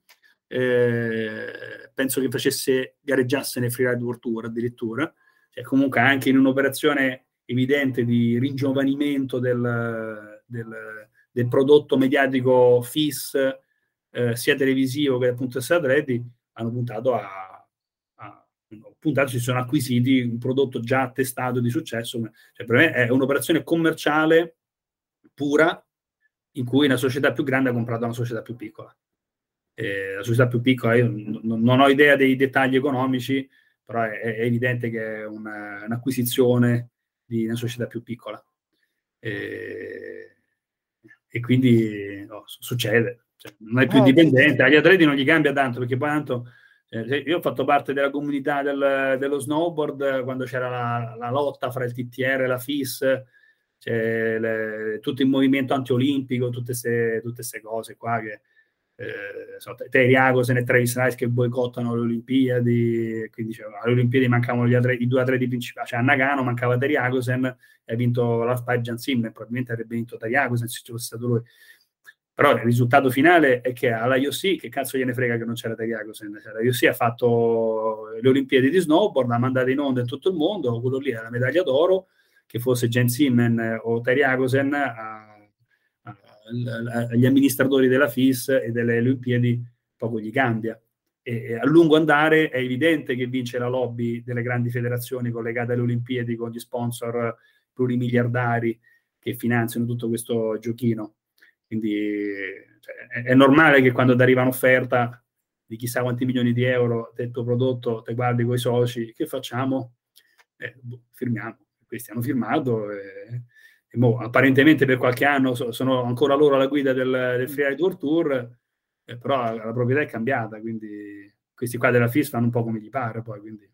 eh, penso che facesse, gareggiasse nel Freeride World Tour addirittura, cioè comunque anche in un'operazione evidente di ringiovanimento del, del, del prodotto mediatico FIS, eh, sia televisivo che dal punto di vista atleti, hanno puntato a, a puntato, si sono acquisiti un prodotto già attestato di successo. Cioè, per me è un'operazione commerciale pura in cui una società più grande ha comprato una società più piccola. Eh, la società più piccola, io non, non, ho idea dei dettagli economici, però è, è evidente che è una, un'acquisizione di una società più piccola. Eh, e quindi no, succede, cioè, non è più eh, dipendente, agli atleti non gli cambia tanto perché poi tanto eh, io ho fatto parte della comunità del, dello snowboard quando c'era la, la, lotta fra il TTR e la FIS, cioè, le, tutto il movimento antiolimpico, tutte queste cose qua che eh, so, Terry e Travis Rice che boicottano le Olimpiadi, quindi cioè, alle Olimpiadi mancavano atleti, i due atleti principali, cioè a Nagano mancava Terry Agosen e ha vinto la Spy Jan Simmer, probabilmente avrebbe vinto Terry Agosen se ci fosse stato lui. Però il risultato finale è che alla IOC, che cazzo gliene frega che non c'era Terry Agosen, cioè, la IOC ha fatto le Olimpiadi di snowboard, ha mandato in onda in tutto il mondo, quello lì è la medaglia d'oro, che fosse Jen Simmen o Terry Agosen, agli amministratori della FIS e delle Olimpiadi poco gli cambia. E, a lungo andare è evidente che vince la lobby delle grandi federazioni collegate alle Olimpiadi con gli sponsor plurimiliardari che finanziano tutto questo giochino. Quindi cioè, è, è, normale che quando ti arriva un'offerta di chissà quanti milioni di euro del tuo prodotto, te guardi con i soci, che facciamo? Eh, boh, firmiamo. Questi hanno firmato e, mo, apparentemente per qualche anno so, sono ancora loro alla guida del, del Freeride World Tour, eh, però la, la, proprietà è cambiata, quindi questi qua della FIS fanno un po' come gli pare poi, quindi...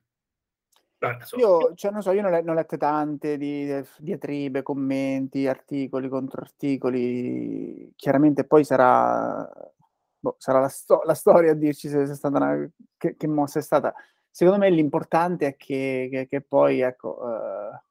Beh, io, cioè, non so, io ne ho lette tante di diatribe, commenti, articoli, controarticoli. Chiaramente poi sarà, boh, sarà la, sto- la, storia a dirci se, se è stata una, che, che, mossa è stata. Secondo me l'importante è che, che, che poi, ecco, uh,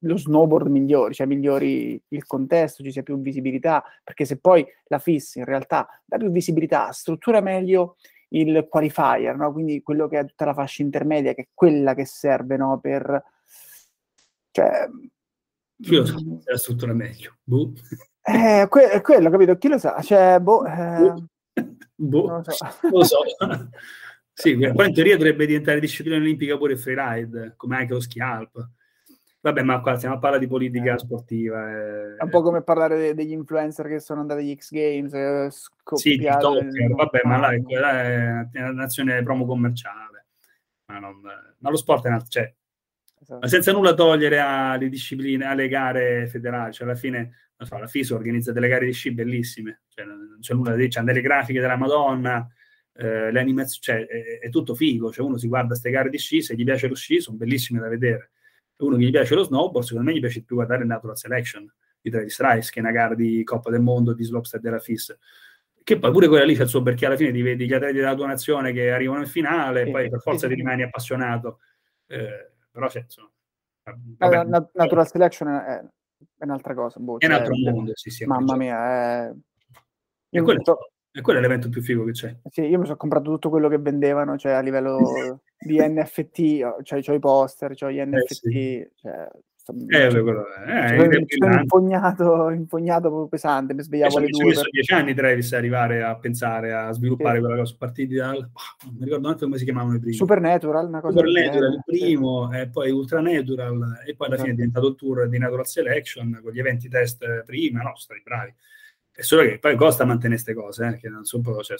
lo snowboard migliori, cioè migliori il contesto, ci sia più visibilità, perché se poi la FIS in realtà dà più visibilità, struttura meglio il qualifier, no? quindi quello che è tutta la fascia intermedia, che è quella che serve no? per... Cioè, Chi lo sa se la struttura meglio? Boh. Eh, que- è quello, capito? Chi lo sa? Cioè, boh, eh, boh. Non lo so. lo so. sì, poi in teoria dovrebbe diventare disciplina olimpica pure il freeride, come anche lo ski alp Vabbè, ma qua stiamo a parlare di politica eh. sportiva. Eh. È un po' come parlare de- degli influencer che sono andati agli X Games. Eh, sì, TikToker, vabbè, ma là, è, è una nazione promo commerciale. Ma, non, ma lo sport è una... Cioè, esatto. senza nulla togliere alle discipline, alle gare federali. Cioè, alla fine, so, la FISO organizza delle gare di sci bellissime. Cioè, non c'è nulla da dire, c'hanno delle grafiche della Madonna, eh, le animazioni, cioè, è, è, tutto figo. Cioè, uno si guarda queste gare di sci, se gli piace lo sci, sono bellissime da vedere uno che gli piace lo snowboard, secondo me gli piace più guardare Natural Selection di Travis Rice, che è una gara di Coppa del Mondo di Slopestyle della FIS. Che poi pure quella lì c'è il suo perché alla fine ti vedi gli atleti della tua nazione che arrivano in finale, e poi per forza ti rimani appassionato. Eh, però c'è, insomma, vabbè, na- natural Selection è, è un'altra cosa. Boh, è un altro cioè, mondo, sì, sì. Mamma mia, è... E quello, so... e quello, è l'evento più figo che c'è. Sì, io mi sono comprato tutto quello che vendevano, cioè a livello di NFT, cioè ho i poster, ho gli NFT, eh, sì. cioè, eh, quello, eh, sono impugnato, impugnato proprio pesante, mi svegliavo alle due. Ci messo dieci anni Travis a arrivare a pensare, a sviluppare sì. quella cosa, partiti dal... non mi ricordo neanche come si chiamavano i primi. Supernatural, una cosa Supernatural, il primo, sì. e poi Ultranatural, e poi alla fine è diventato tour di Natural Selection, con gli eventi test prima, no, stati bravi. È solo che poi costa mantenere queste cose, eh, che non sono proprio, cioè,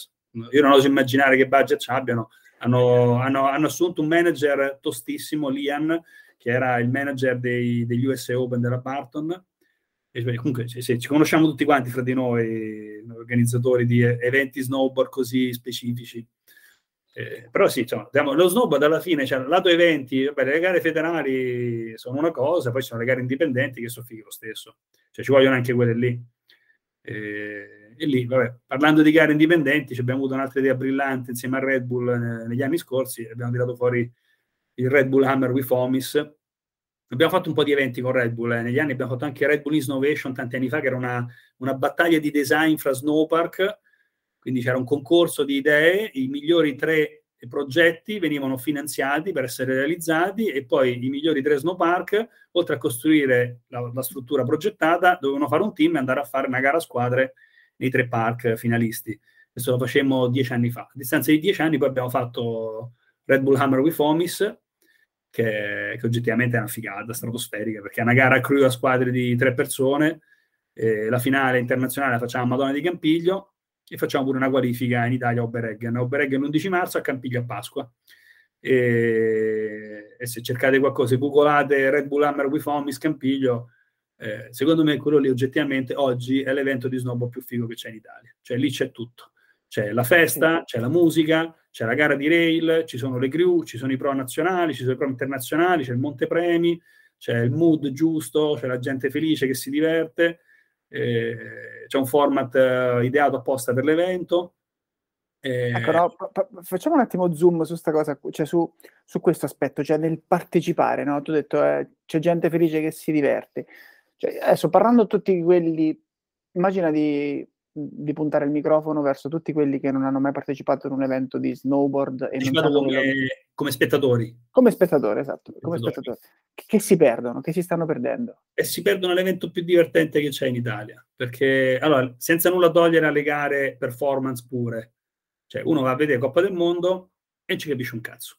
io non oso immaginare che budget abbiano. Hanno, hanno, hanno assunto un manager tostissimo, Lian, che era il manager dei, degli US Open della Barton. E comunque sì, sì, ci conosciamo tutti quanti fra di noi, organizzatori di eventi snowboard così specifici. Eh, però sì, cioè, lo snowboard alla fine, cioè, lato eventi, vabbè, le gare federali sono una cosa, poi ci sono le gare indipendenti che sono fighe lo stesso, cioè ci vogliono anche quelle lì. Eh, e lì, vabbè, parlando di gare indipendenti, abbiamo avuto un'altra idea brillante insieme a Red Bull eh, negli anni scorsi, abbiamo tirato fuori il Red Bull Hammer with Homis. Abbiamo fatto un po' di eventi con Red Bull, eh. negli anni abbiamo fatto anche Red Bull Innovation tanti anni fa, che era una, una battaglia di design fra snowpark, quindi c'era un concorso di idee, i migliori tre progetti venivano finanziati per essere realizzati e poi i migliori tre snowpark, oltre a costruire la, la struttura progettata, dovevano fare un team e andare a fare una gara a squadre nei tre park finalisti. Questo lo facemmo dieci anni fa. A distanza di dieci anni poi abbiamo fatto Red Bull Hammer with Homis, che, che, oggettivamente è una figata stratosferica, perché è una gara crew a squadre di tre persone, eh, la finale internazionale la facciamo a Madonna di Campiglio e facciamo pure una qualifica in Italia a Obereggen. Obereggen l'11 marzo, a Campiglio a Pasqua. E, e, se cercate qualcosa, googlate Red Bull Hammer with Homis Campiglio, eh, secondo me quello lì oggettivamente oggi è l'evento di snowboard più figo che c'è in Italia. Cioè lì c'è tutto. C'è la festa, c'è la musica, c'è la gara di rail, ci sono le crew, ci sono i pro nazionali, ci sono i pro internazionali, c'è il montepremi, c'è il mood giusto, c'è la gente felice che si diverte, eh, c'è un format eh, ideato apposta per l'evento. Eh... Ecco, no, pa- facciamo un attimo zoom su questa cosa, cioè su, su, questo aspetto, cioè nel partecipare, no? Tu hai detto eh, c'è gente felice che si diverte. Cioè, adesso parlando tutti quelli, immagina di di puntare il microfono verso tutti quelli che non hanno mai partecipato ad un evento di snowboard e non sanno come, come spettatori. Come spettatori, esatto, come spettatori. Che, che, si perdono, che si stanno perdendo. E si perdono l'evento più divertente che c'è in Italia, perché allora, senza nulla togliere alle gare performance pure, cioè uno va a vedere Coppa del Mondo e ci capisce un cazzo.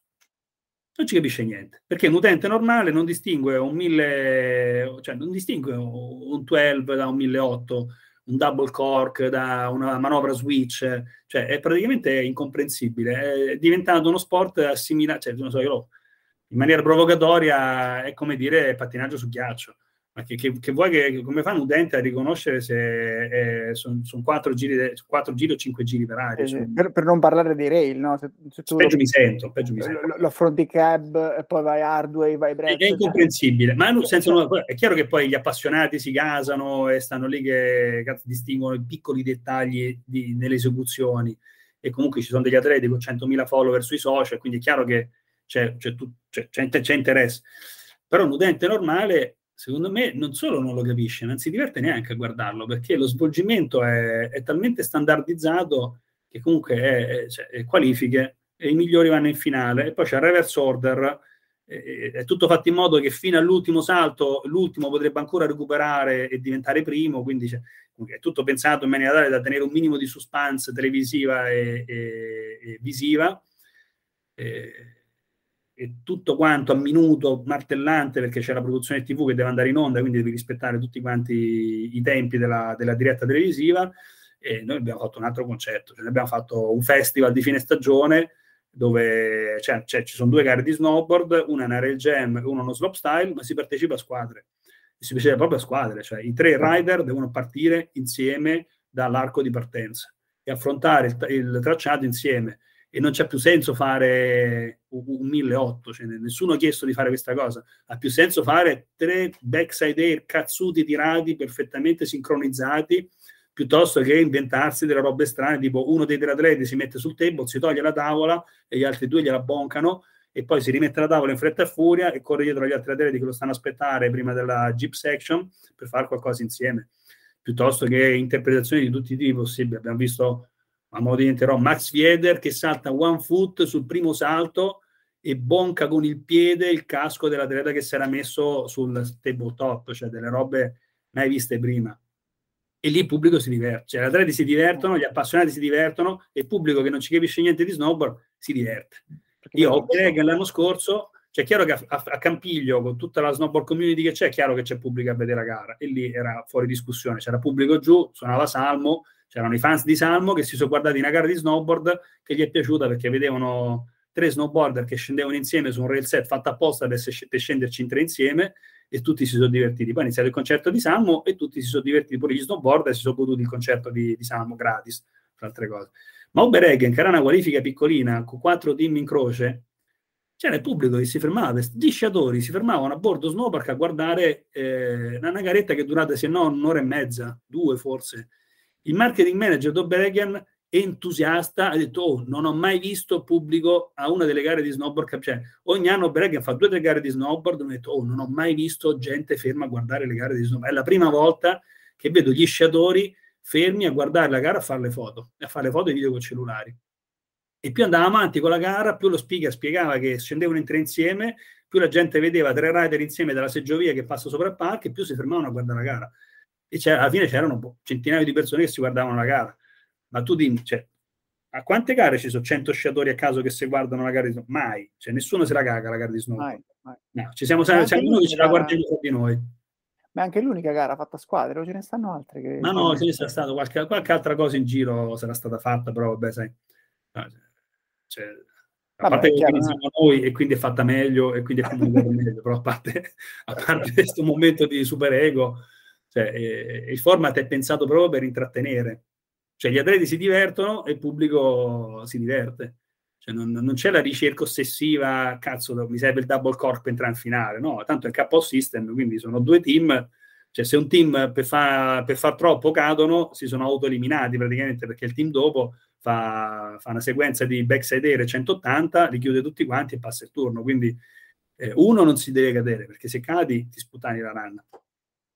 Non ci capisce niente, perché un utente normale non distingue un 1000, cioè non distingue un 12 da un 1008 un double cork da una manovra switch, cioè è praticamente incomprensibile, è diventato uno sport assimilato, cioè so, in maniera provocatoria è come dire pattinaggio su ghiaccio. Ma che, che, che vuoi che, come fa un utente a riconoscere se sono son quattro, giri, quattro giri o cinque giri per aria? Cioè, per, per, non parlare dei rail, no? Se, se tu peggio, lo, mi sento, peggio mi sento. Lo, lo affronti cab e poi vai hardway, vai break. È, è incomprensibile, ma nel senso, è chiaro che poi gli appassionati si gasano e stanno lì che cazzo, distinguono i piccoli dettagli di, nelle esecuzioni e comunque ci sono degli atleti con 100.000 follower sui social, quindi è chiaro che c'è, c'è, c'è, c'è interesse. Però un utente normale secondo me non solo non lo capisce, non si diverte neanche a guardarlo perché lo svolgimento è, è talmente standardizzato che comunque è, è, cioè, è, qualifiche e i migliori vanno in finale e poi c'è il reverse order. È tutto fatto in modo che fino all'ultimo salto l'ultimo potrebbe ancora recuperare e diventare primo, quindi è tutto pensato in maniera tale da tenere un minimo di suspense televisiva e, e, e visiva. E, e tutto quanto a minuto martellante perché c'è la produzione TV che deve andare in onda, quindi devi rispettare tutti quanti i tempi della, della diretta televisiva. E noi abbiamo fatto un altro concetto, cioè abbiamo fatto un festival di fine stagione dove cioè, cioè, ci sono due gare di snowboard, una è una rail jam e una uno slopestyle, ma si partecipa a squadre. Si partecipa proprio a squadre, cioè i tre rider devono partire insieme dall'arco di partenza e affrontare il, il tracciato insieme e non c'è più senso fare un, un 1008, cioè nessuno ha chiesto di fare questa cosa, ha più senso fare tre backside air cazzuti tirati perfettamente sincronizzati piuttosto che inventarsi delle robe strane, tipo uno dei tre atleti si mette sul table, si toglie la tavola e gli altri due gliela boncano e poi si rimette la tavola in fretta e furia e corre dietro agli altri atleti che lo stanno aspettare prima della jeep section per fare qualcosa insieme, piuttosto che interpretazioni di tutti i tipi possibili. Abbiamo visto, a modo di interrompo, Max Vieder che salta one foot sul primo salto e bonca con il piede il casco dell'atleta che si era messo sul tabletop, cioè delle robe mai viste prima e lì il pubblico si diverte, cioè gli atleti si divertono, gli appassionati si divertono e il pubblico che non ci capisce niente di snowboard si diverte. Io ho che l'anno scorso, cioè è chiaro che a, a, a, Campiglio, con tutta la snowboard community che c'è, è chiaro che c'è pubblico a vedere la gara e lì era fuori discussione, c'era pubblico giù, suonava Salmo, c'erano i fans di Salmo che si sono guardati una gara di snowboard che gli è piaciuta perché vedevano tre snowboarder che scendevano insieme su un rail set fatto apposta per, per scenderci in tre insieme e tutti si sono divertiti. Poi è iniziato il concerto di Salmo e tutti si sono divertiti, pure gli snowboarder e si sono goduti il concerto di, di Salmo gratis, tra altre cose. Ma Oberegen, che era una qualifica piccolina, con quattro team in croce, c'era il pubblico che si fermava, gli sciatori si fermavano a bordo snowpark a guardare eh, una garetta che durata se no un'ora e mezza, due forse. Il marketing manager Doberegen entusiasta, ha detto oh, non ho mai visto pubblico a una delle gare di snowboard, cioè ogni anno Bregan fa due o tre gare di snowboard, ho detto oh, non ho mai visto gente ferma a guardare le gare di snowboard, è la prima volta che vedo gli sciatori fermi a guardare la gara a fare le foto, a fare le foto e video con cellulari. E più andava avanti con la gara, più lo speaker spiegava che scendevano in tre insieme, più la gente vedeva tre rider insieme dalla seggiovia che passa sopra il parco e più si fermavano a guardare la gara. E alla fine c'erano centinaia di persone che si guardavano la gara ma tu dimmi, cioè, a quante gare ci sono 100 sciatori a caso che si guardano la gara di snow? Mai, cioè nessuno se la caga la gara di snow. Mai, mai. No, ci siamo sempre, siamo noi che ce la guardiamo tra di noi. Ma è anche l'unica gara fatta a squadre, o ce ne stanno altre? Che... Ma no, ce ne sta stato qualche, qualche, altra cosa in giro sarà stata fatta, però vabbè, sai. Cioè, a parte che chiaro, siamo noi e quindi è fatta meglio e quindi è comunque meglio, però a parte, a parte questo momento di super ego, cioè, eh, il format è pensato proprio per intrattenere cioè gli atleti si divertono e il pubblico si diverte. Cioè, non, non, c'è la ricerca ossessiva, cazzo, mi serve il double corp per entrare in finale, no, tanto è KO system, quindi sono due team, cioè se un team per, fa, per far troppo cadono, si sono autoeliminati praticamente perché il team dopo fa, fa una sequenza di backside air 180, li chiude tutti quanti e passa il turno, quindi eh, uno non si deve cadere perché se cadi ti sputani la ranna.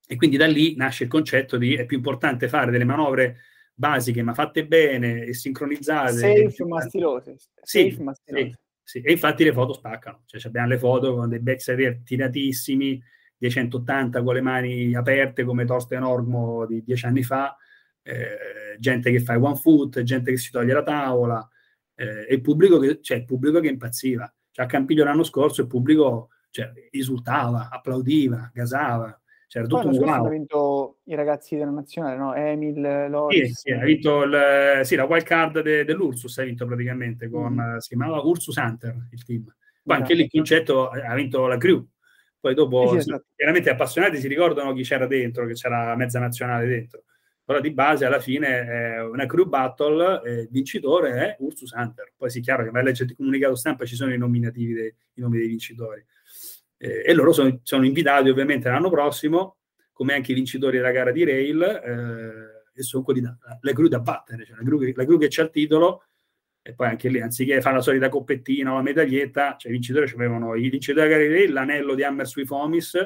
E quindi da lì nasce il concetto di è più importante fare delle manovre basiche ma fatte bene e sincronizzate. Safe ma stilose. Sì, Safe, ma stilose. Sì, sì, e infatti le foto spaccano, cioè abbiamo le foto con dei backside tiratissimi, dei 180 con le mani aperte come Torsten Orgmo di dieci anni fa, eh, gente che fa one foot, gente che si toglie la tavola, eh, e il pubblico che, cioè, il pubblico che impazziva. Cioè, a Campiglio l'anno scorso il pubblico cioè, esultava, applaudiva, gasava. C'era tutto un wow. hanno vinto i ragazzi della nazionale, no? Emil, Loris. Sì, sì, ha vinto il, sì, la wild card de, dell'Ursus, ha vinto praticamente con, mm. si chiamava Ursus Hunter il team. Poi anche lì il concetto ha vinto la crew. Poi dopo, sì, esatto. chiaramente appassionati si ricordano chi c'era dentro, che c'era mezza nazionale dentro. Però di base alla fine è una crew battle, il vincitore è Ursus Hunter. Poi sì, chiaro che vai a leggere il comunicato stampa ci sono i nominativi, dei, i nomi dei vincitori eh, e loro sono, sono, invitati ovviamente l'anno prossimo, come anche i vincitori della gara di Rail, eh, e sono quelli da, le gru da battere, cioè la gru, la gru che c'ha il titolo, e poi anche lì, anziché fare la solita coppettina o la medaglietta, cioè i vincitori avevano i vincitori della gara di Rail, l'anello di Hammer sui Fomis,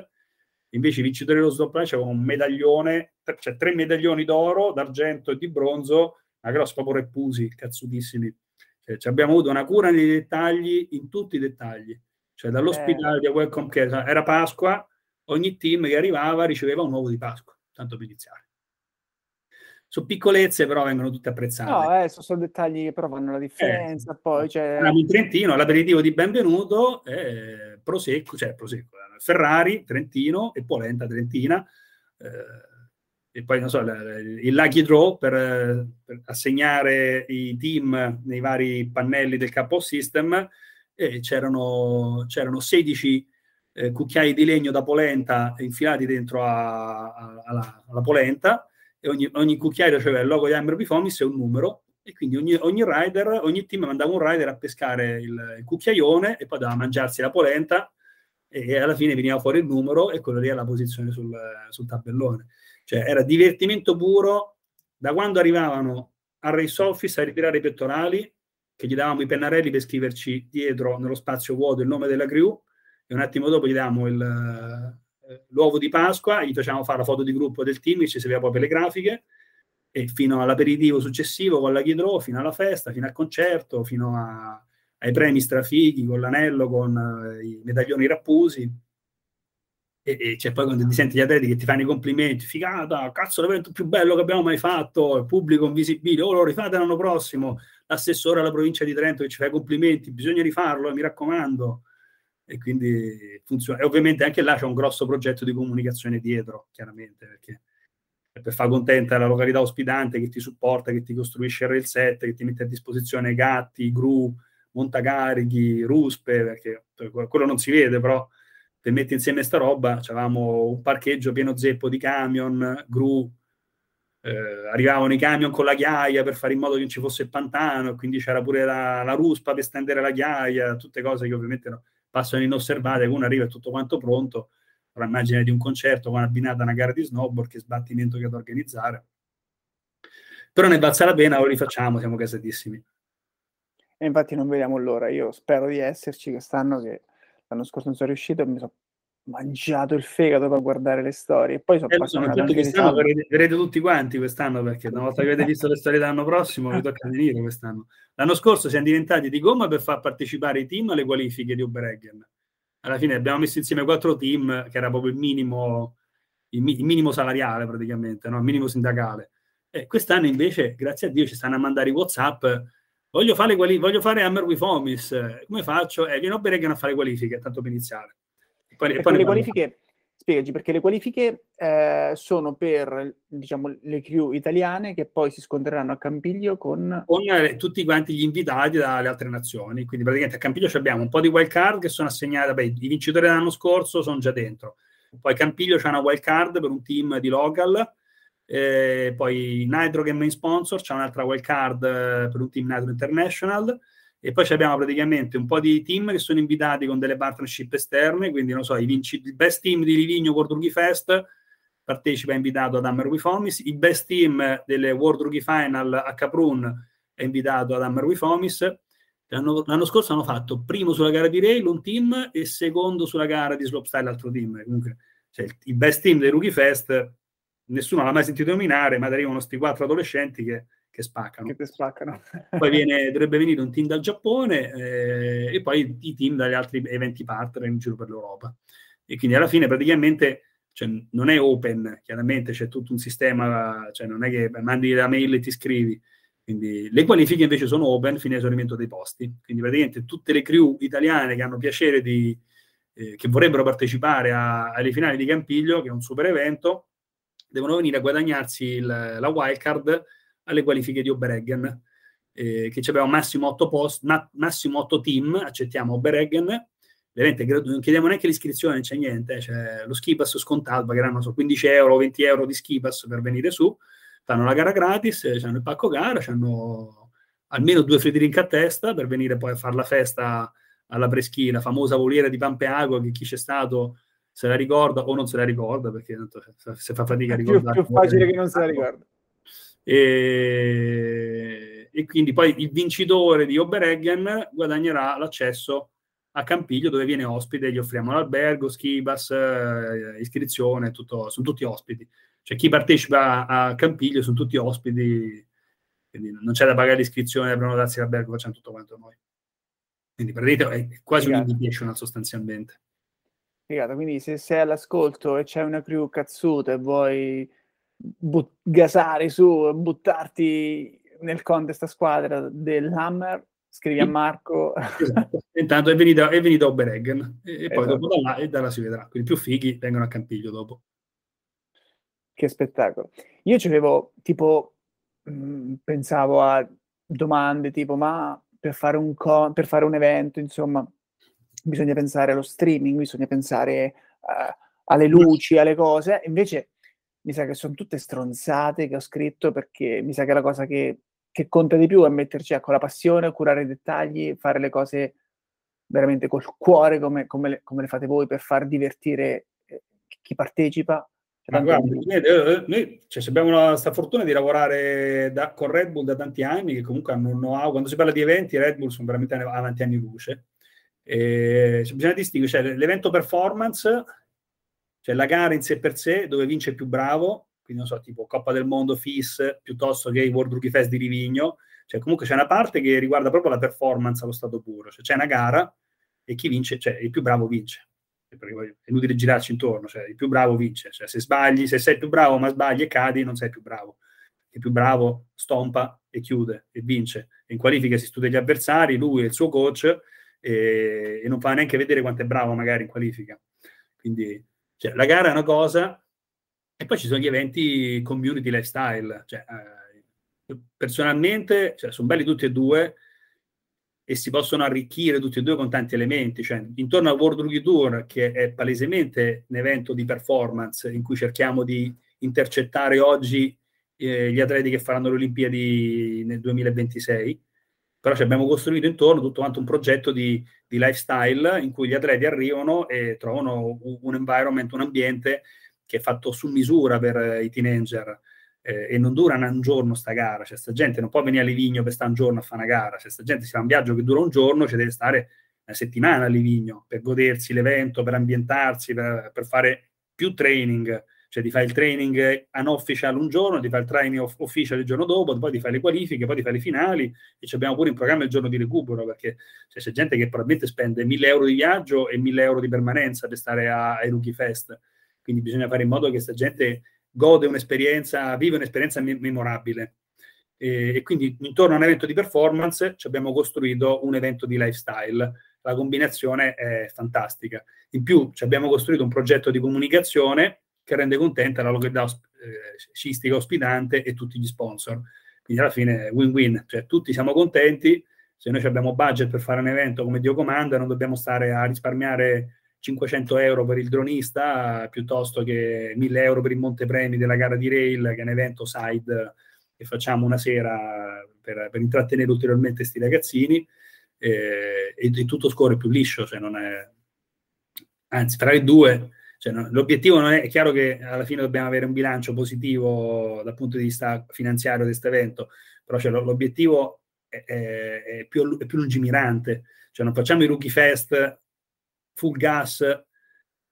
invece i vincitori dello stop avevano un medaglione, cioè tre medaglioni d'oro, d'argento e di bronzo, una grossa proprio repusi, cazzutissimi. Cioè, abbiamo avuto una cura nei dettagli, in tutti i dettagli cioè dall'ospedale eh. di Welcome Care, era Pasqua, ogni team che arrivava riceveva un uovo di Pasqua, tanto per iniziare. Sono piccolezze, però vengono tutte apprezzate. No, eh, sono dettagli che però fanno la differenza. Eh, poi c'è... in Trentino, l'aperitivo di benvenuto, eh, Prosecco, cioè Prosecco, Ferrari, Trentino e Polenta, Trentina. Eh, e poi non so, il lucky draw per, per, assegnare i team nei vari pannelli del capo system e c'erano, c'erano 16 eh, cucchiai di legno da polenta infilati dentro a, a, alla, alla, polenta e ogni, ogni, cucchiaio riceveva il logo di Amber Bifomis e un numero e quindi ogni, ogni rider, ogni team mandava un rider a pescare il, il cucchiaione e poi doveva mangiarsi la polenta e alla fine veniva fuori il numero e quello lì è la posizione sul, sul tabellone. Cioè era divertimento puro da quando arrivavano al race office a ritirare i pettorali, che gli davamo i pennarelli per scriverci dietro nello spazio vuoto il nome della crew e un attimo dopo gli davamo il, eh, l'uovo di Pasqua, gli facevamo fare la foto di gruppo del team, ci serviva poi per le grafiche e fino all'aperitivo successivo con la Ghidro, fino alla festa, fino al concerto, fino a, ai premi strafighi con l'anello, con uh, i medaglioni rappusi. E, e c'è poi quando ti senti gli atleti che ti fanno i complimenti, figata, cazzo l'evento più bello che abbiamo mai fatto, il pubblico invisibile, oh lo rifate l'anno prossimo, l'assessore alla provincia di Trento che ci fa i complimenti, bisogna rifarlo, mi raccomando. E quindi funziona. E ovviamente anche là c'è un grosso progetto di comunicazione dietro, chiaramente, perché per far contenta la località ospitante che ti supporta, che ti costruisce il rail set, che ti mette a disposizione gatti, gru, montacarichi, ruspe, perché quello non si vede, però per mettere insieme sta roba avevamo un parcheggio pieno zeppo di camion, gru, eh, arrivavano i camion con la ghiaia per fare in modo che non ci fosse il pantano, quindi c'era pure la, la ruspa per stendere la ghiaia, tutte cose che ovviamente no, passano inosservate, uno arriva e tutto quanto pronto, però immagine di un concerto con abbinata una gara di snowboard, che sbattimento che da organizzare. Però ne balza la pena, lo rifacciamo, siamo casatissimi. E infatti non vediamo l'ora, io spero di esserci quest'anno che l'anno scorso non sono riuscito mi sono mangiato il fegato per guardare le storie. E poi sono eh, appassionato certo quest'anno vedrete, vedrete tutti quanti quest'anno perché una volta che avete visto le storie dell'anno prossimo vi tocca venire quest'anno. L'anno scorso siamo diventati di gomma per far partecipare i team alle qualifiche di Obereggen alla fine abbiamo messo insieme quattro team, che era proprio il minimo, il, il minimo salariale praticamente, no? il minimo sindacale. E quest'anno invece, grazie a Dio, ci stanno a mandare i WhatsApp. Voglio fare, quali- voglio fare Hammer with Homies. Come faccio? Eh, viene Obereggen a fare qualifiche, tanto per iniziare. Poi, poi le qualifiche, spiegaci, perché le qualifiche eh, sono per diciamo, le crew italiane che poi si scontreranno a Campiglio con... Con eh, tutti quanti gli invitati dalle altre nazioni. Quindi praticamente a Campiglio abbiamo un po' di wild card che sono assegnate, beh, i vincitori dell'anno scorso sono già dentro. Poi Campiglio c'è una wild card per un team di local, eh, poi Nitro che è main sponsor, c'è un'altra wild card eh, per un team Nitro International e poi abbiamo praticamente un po' di team che sono invitati con delle partnership esterne, quindi non so, i vinci, il best team di Livigno World Rookie Fest partecipa invitato ad Hammer with Homies, il best team delle World Rookie Final a Caprun è invitato ad Hammer with Homies. L'anno, l'anno, scorso hanno fatto primo sulla gara di rail un team e secondo sulla gara di slopestyle l'altro team. Comunque, cioè, il best team dei Rookie Fest nessuno l'ha mai sentito nominare, ma arrivano questi quattro adolescenti che che spaccano. Che spaccano. poi viene, dovrebbe venire un team dal Giappone eh, e poi i team dagli altri eventi partner in giro per l'Europa. E quindi alla fine praticamente cioè, non è open, chiaramente c'è tutto un sistema, cioè non è che mandi la mail e ti scrivi. Quindi le qualifiche invece sono open fino all'esaurimento dei posti. Quindi praticamente tutte le crew italiane che hanno piacere di, eh, che vorrebbero partecipare a, alle finali di Campiglio, che è un super evento, devono venire a guadagnarsi il, la wildcard alle qualifiche di Obereggen, eh, che abbiamo massimo 8 post, ma, massimo 8 team, accettiamo Obereggen, veramente non chiediamo neanche l'iscrizione, non c'è niente, c'è lo ski pass scontato, pagheranno so, 15 euro, 20 euro di ski pass per venire su, fanno la gara gratis, hanno il pacco gara, hanno almeno due free drink a testa per venire poi a fare la festa alla Preschi, la famosa voliera di Pampeago, che chi c'è stato se la ricorda o non se la ricorda, perché se fa fatica a ricordare. Più, più facile che non se la ricorda. E, e quindi poi il vincitore di Obereggen guadagnerà l'accesso a Campiglio dove viene ospite, gli offriamo l'albergo, skibas, eh, iscrizione, tutto, sono tutti ospiti. Cioè chi partecipa a Campiglio sono tutti ospiti, quindi non c'è da pagare l'iscrizione per prenotarsi l'albergo, facciamo tutto quanto noi. Quindi praticamente è quasi Figata. un invitational sostanzialmente. Figata, quindi se sei all'ascolto e c'è una crew cazzuta e vuoi but- gasare su, buttarti nel contest a squadra dell'Hammer, scrivi a Marco. Esatto. Intanto è venuto, è Obereggen e, e poi esatto. dopo da là, e da là si vedrà. Quindi più fighi vengono a Campiglio dopo. Che spettacolo. Io ci avevo tipo, mh, mm, pensavo a domande tipo, ma per fare, un co- per fare un evento, insomma, bisogna pensare allo streaming, bisogna pensare uh, alle luci, alle cose. Invece mi sa che sono tutte stronzate che ho scritto perché mi sa che la cosa che che conta di più è metterci ecco, la passione, curare i dettagli, fare le cose veramente col cuore come, come, le, come le, fate voi per far divertire eh, chi partecipa. Cioè, guarda, noi, noi cioè, abbiamo questa fortuna di lavorare da, con Red Bull da tanti anni, che comunque hanno un know-how. Quando si parla di eventi, Red Bull sono veramente avanti anni luce. E, cioè, bisogna distinguere cioè, l'evento performance, cioè la gara in sé per sé, dove vince il più bravo, quindi non so, tipo Coppa del Mondo FIS, piuttosto che i World Rookie Fest di Livigno. Cioè, comunque c'è una parte che riguarda proprio la performance allo stato puro. Cioè, c'è una gara e chi vince, cioè il più bravo vince. Perché è inutile girarci intorno, cioè il più bravo vince. Cioè, se sbagli, se sei più bravo ma sbagli e cadi, non sei più bravo. Il più bravo stompa e chiude e vince. in qualifica si studia gli avversari, lui e il suo coach, e, e non fa neanche vedere quanto è bravo magari in qualifica. Quindi cioè, la gara è una cosa, e poi ci sono gli eventi community lifestyle. Cioè, eh, personalmente, cioè, sono belli tutti e due, e si possono arricchire tutti e due con tanti elementi. Cioè, intorno al World Rookie Tour, che è palesemente un evento di performance in cui cerchiamo di intercettare oggi eh, gli atleti che faranno le Olimpiadi nel 2026, però ci abbiamo costruito intorno tutto quanto un progetto di, di lifestyle in cui gli atleti arrivano e trovano un, environment, un ambiente che è fatto su misura per i teenager. Eh, e non dura un giorno sta gara, cioè sta gente non può venire a Livigno per stare un giorno a fare una gara, cioè sta gente si fa un viaggio che dura un giorno, ci deve stare una settimana a Livigno per godersi l'evento, per ambientarsi, per, per fare più training, cioè ti fai il training unofficial un giorno, ti fai il training official il giorno dopo, poi ti fai le qualifiche, poi ti fai le finali e abbiamo pure in programma il giorno di recupero perché cioè, c'è gente che probabilmente spende 1000 euro di viaggio e 1000 euro di permanenza per stare a, ai Rookie Fest, quindi bisogna fare in modo che questa gente gode un'esperienza, vive un'esperienza me- memorabile. E, e, quindi intorno a un evento di performance ci abbiamo costruito un evento di lifestyle. La combinazione è fantastica. In più ci abbiamo costruito un progetto di comunicazione che rende contenta la località eh, scistica ospitante e tutti gli sponsor. Quindi alla fine win-win, cioè tutti siamo contenti. Se noi abbiamo budget per fare un evento come Dio comanda, non dobbiamo stare a risparmiare 500 euro per il dronista piuttosto che 1000 euro per il montepremi della gara di rail, che è un evento side che facciamo una sera per, per intrattenere ulteriormente questi ragazzini eh, e, e, tutto scorre più liscio, cioè non è... anzi tra i due cioè, no, l'obiettivo non è, è chiaro che alla fine dobbiamo avere un bilancio positivo dal punto di vista finanziario di questo evento, però cioè, l'obiettivo è, è, è, più, è più lungimirante, cioè non facciamo i rookie fest full gas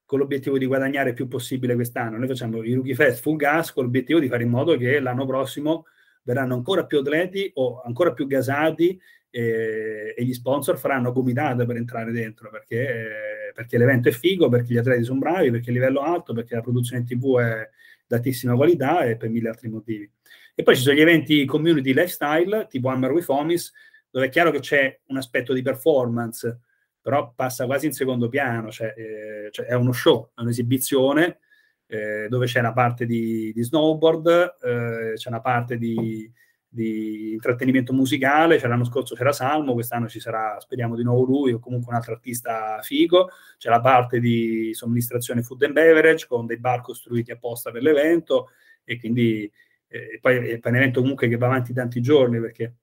con l'obiettivo di guadagnare il più possibile quest'anno. Noi facciamo i Rookie Fest full gas con l'obiettivo di fare in modo che l'anno prossimo verranno ancora più atleti o ancora più gasati e, e gli sponsor faranno gomitate per entrare dentro perché, perché, l'evento è figo, perché gli atleti sono bravi, perché il livello è alto, perché la produzione tv è d'altissima qualità e per mille altri motivi. E poi ci sono gli eventi community lifestyle tipo Hammer with Homies dove è chiaro che c'è un aspetto di performance però passa quasi in secondo piano, cioè, eh, cioè è uno show, è un'esibizione eh, dove c'è una parte di, di snowboard, eh, c'è una parte di, di, intrattenimento musicale, cioè l'anno scorso c'era Salmo, quest'anno ci sarà, speriamo di nuovo lui o comunque un altro artista figo, c'è la parte di somministrazione food and beverage con dei bar costruiti apposta per l'evento e quindi eh, poi è un evento comunque che va avanti tanti giorni perché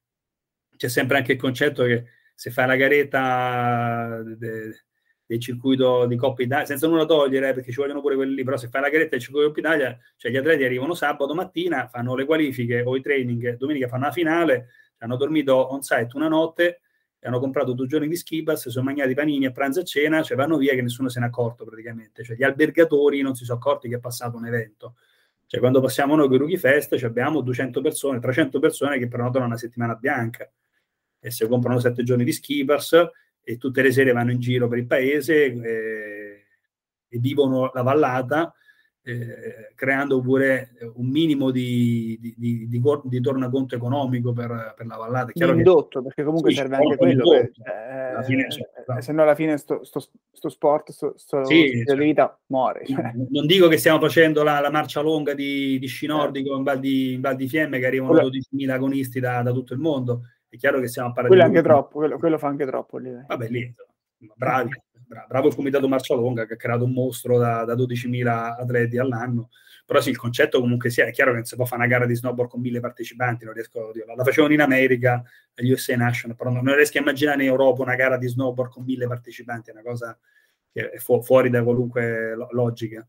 c'è sempre anche il concetto che se fai la garetta de, del circuito di Coppa Italia, senza nulla togliere, perché ci vogliono pure quelli lì, però se fai la garetta del circuito di Coppa Italia, cioè gli atleti arrivano sabato mattina, fanno le qualifiche o i training, domenica fanno la finale, hanno dormito on site una notte, hanno comprato due giorni di skibas, si sono mangiati panini a pranzo e cena, cioè vanno via che nessuno se ne è accorto praticamente, cioè gli albergatori non si sono accorti che è passato un evento. Cioè quando passiamo noi con Rookie Fest abbiamo 200 persone, 300 persone che prenotano una settimana bianca e se comprano sette giorni di skippers e tutte le sere vanno in giro per il paese eh, e vivono la vallata eh, creando pure un minimo di, di, di, di, di tornaconto economico per, per la vallata. È indotto, che, perché comunque sì, serve anche quello. Per, eh, fine, cioè, eh, se no alla fine sto, sto, sto sport, sto, sto sì, cioè, vita muore. Cioè. Non dico che stiamo facendo la, la marcia lunga di, di sci nordico in Val di, in Val di Fiemme che arrivano 12.000 agonisti da, da tutto il mondo, è chiaro che stiamo parlando quello di... Anche troppo, quello, quello, fa anche troppo lì. Vabbè, lì, bravi, bravo il comitato Marcia Longa che ha creato un mostro da, da 12.000 atleti all'anno, però sì, il concetto comunque sia, è chiaro che non si può fare una gara di snowboard con mille partecipanti, non riesco a dirlo. La facevano in America, agli USA National, però non, non riesco a immaginare in Europa una gara di snowboard con mille partecipanti, è una cosa che è fu- fuori da qualunque lo- logica.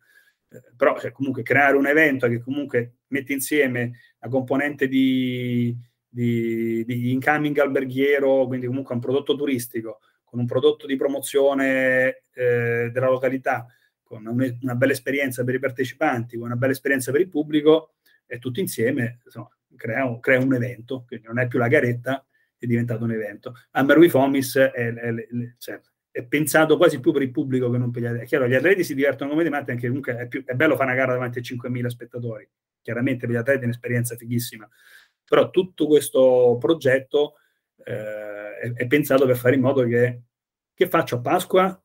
Eh, però cioè, comunque creare un evento che comunque mette insieme la componente di, di, di incoming alberghiero, quindi comunque un prodotto turistico, con un prodotto di promozione eh, della località, con un, una bella esperienza per i partecipanti, con una bella esperienza per il pubblico, e tutto insieme insomma, crea, crea, un evento, quindi non è più la garetta, è diventato un evento. Hammer with Homies è, è, è, cioè, è, pensato quasi più per il pubblico che non per gli atleti. È chiaro, gli atleti si divertono come dei matti, anche comunque è, più, bello fare una gara davanti a 5.000 spettatori. Chiaramente per gli atleti è un'esperienza fighissima, però tutto questo progetto eh, è, pensato per fare in modo che che faccio a Pasqua?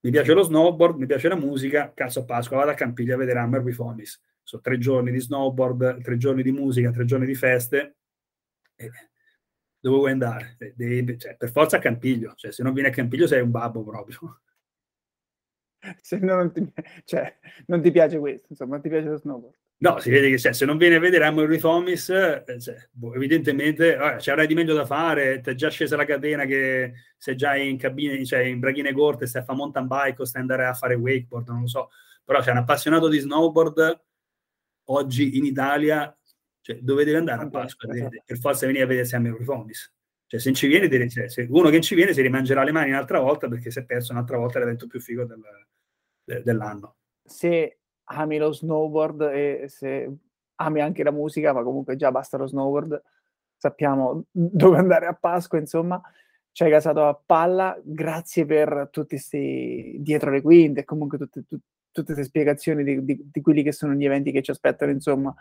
mi piace lo snowboard, mi piace la musica, cazzo a Pasqua, vado a Campiglia a vedere Hammer with Homies. Sono tre giorni di snowboard, tre giorni di musica, tre giorni di feste. E dove vuoi andare? Devi, cioè, per forza a Campiglio, cioè, se non vieni a Campiglio sei un babbo proprio. Se no, non, ti, cioè, non ti piace questo, insomma, non ti piace lo snowboard. No, si vede che cioè, se non viene a vedere Amor Thomas, eh, cioè, boh, evidentemente ci avrai di meglio da fare, ti è già scesa la catena che sei già in cabine, cioè in braghine corte, stai a fare mountain bike o stai andare a fare wakeboard, non lo so. Però c'è un appassionato di snowboard oggi in Italia, cioè, dove deve andare a Pasqua? Deve, per forza venire a vedere Amor Thomas. Cioè, se non ci viene, deve, cioè, se uno che non ci viene si rimangerà le mani un'altra volta perché si è perso un'altra volta l'evento più figo del, de, dell'anno. Se ami lo snowboard e se ami anche la musica, ma comunque già basta lo snowboard, sappiamo dove andare a Pasqua, insomma, ci hai casato a palla, grazie per tutti questi dietro le quinte e comunque tutte, tutte, tutte queste spiegazioni di, di, di, quelli che sono gli eventi che ci aspettano, insomma,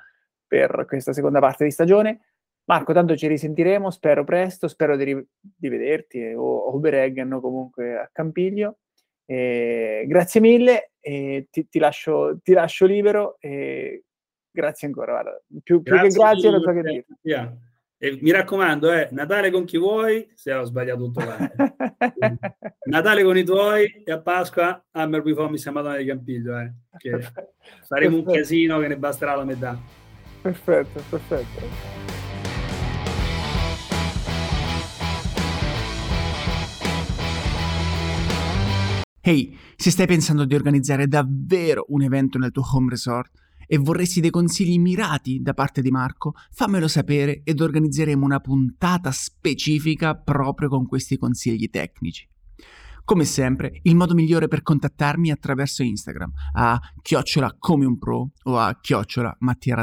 per questa seconda parte di stagione. Marco, tanto ci risentiremo, spero presto, spero di, di vederti eh, o, o Bereggen o comunque a Campiglio. Eh, grazie mille, eh, ti, ti, lascio, ti, lascio, libero e grazie ancora. Guarda. Più, più grazie che grazie, non so che dire. Yeah. E mi raccomando, eh, Natale con chi vuoi, se ho sbagliato tutto l'anno. Natale con i tuoi e a Pasqua Hammer with Homies a Madonna di Campiglio, eh, che faremo perfetto. un casino che ne basterà la metà. Perfetto, perfetto. Hey, se stai pensando di organizzare davvero un evento nel tuo home resort e vorresti dei consigli mirati da parte di Marco, fammelo sapere ed organizzeremo una puntata specifica proprio con questi consigli tecnici. Come sempre, il modo migliore per contattarmi è attraverso Instagram a chiocciola come un pro o a chiocciola Mattia.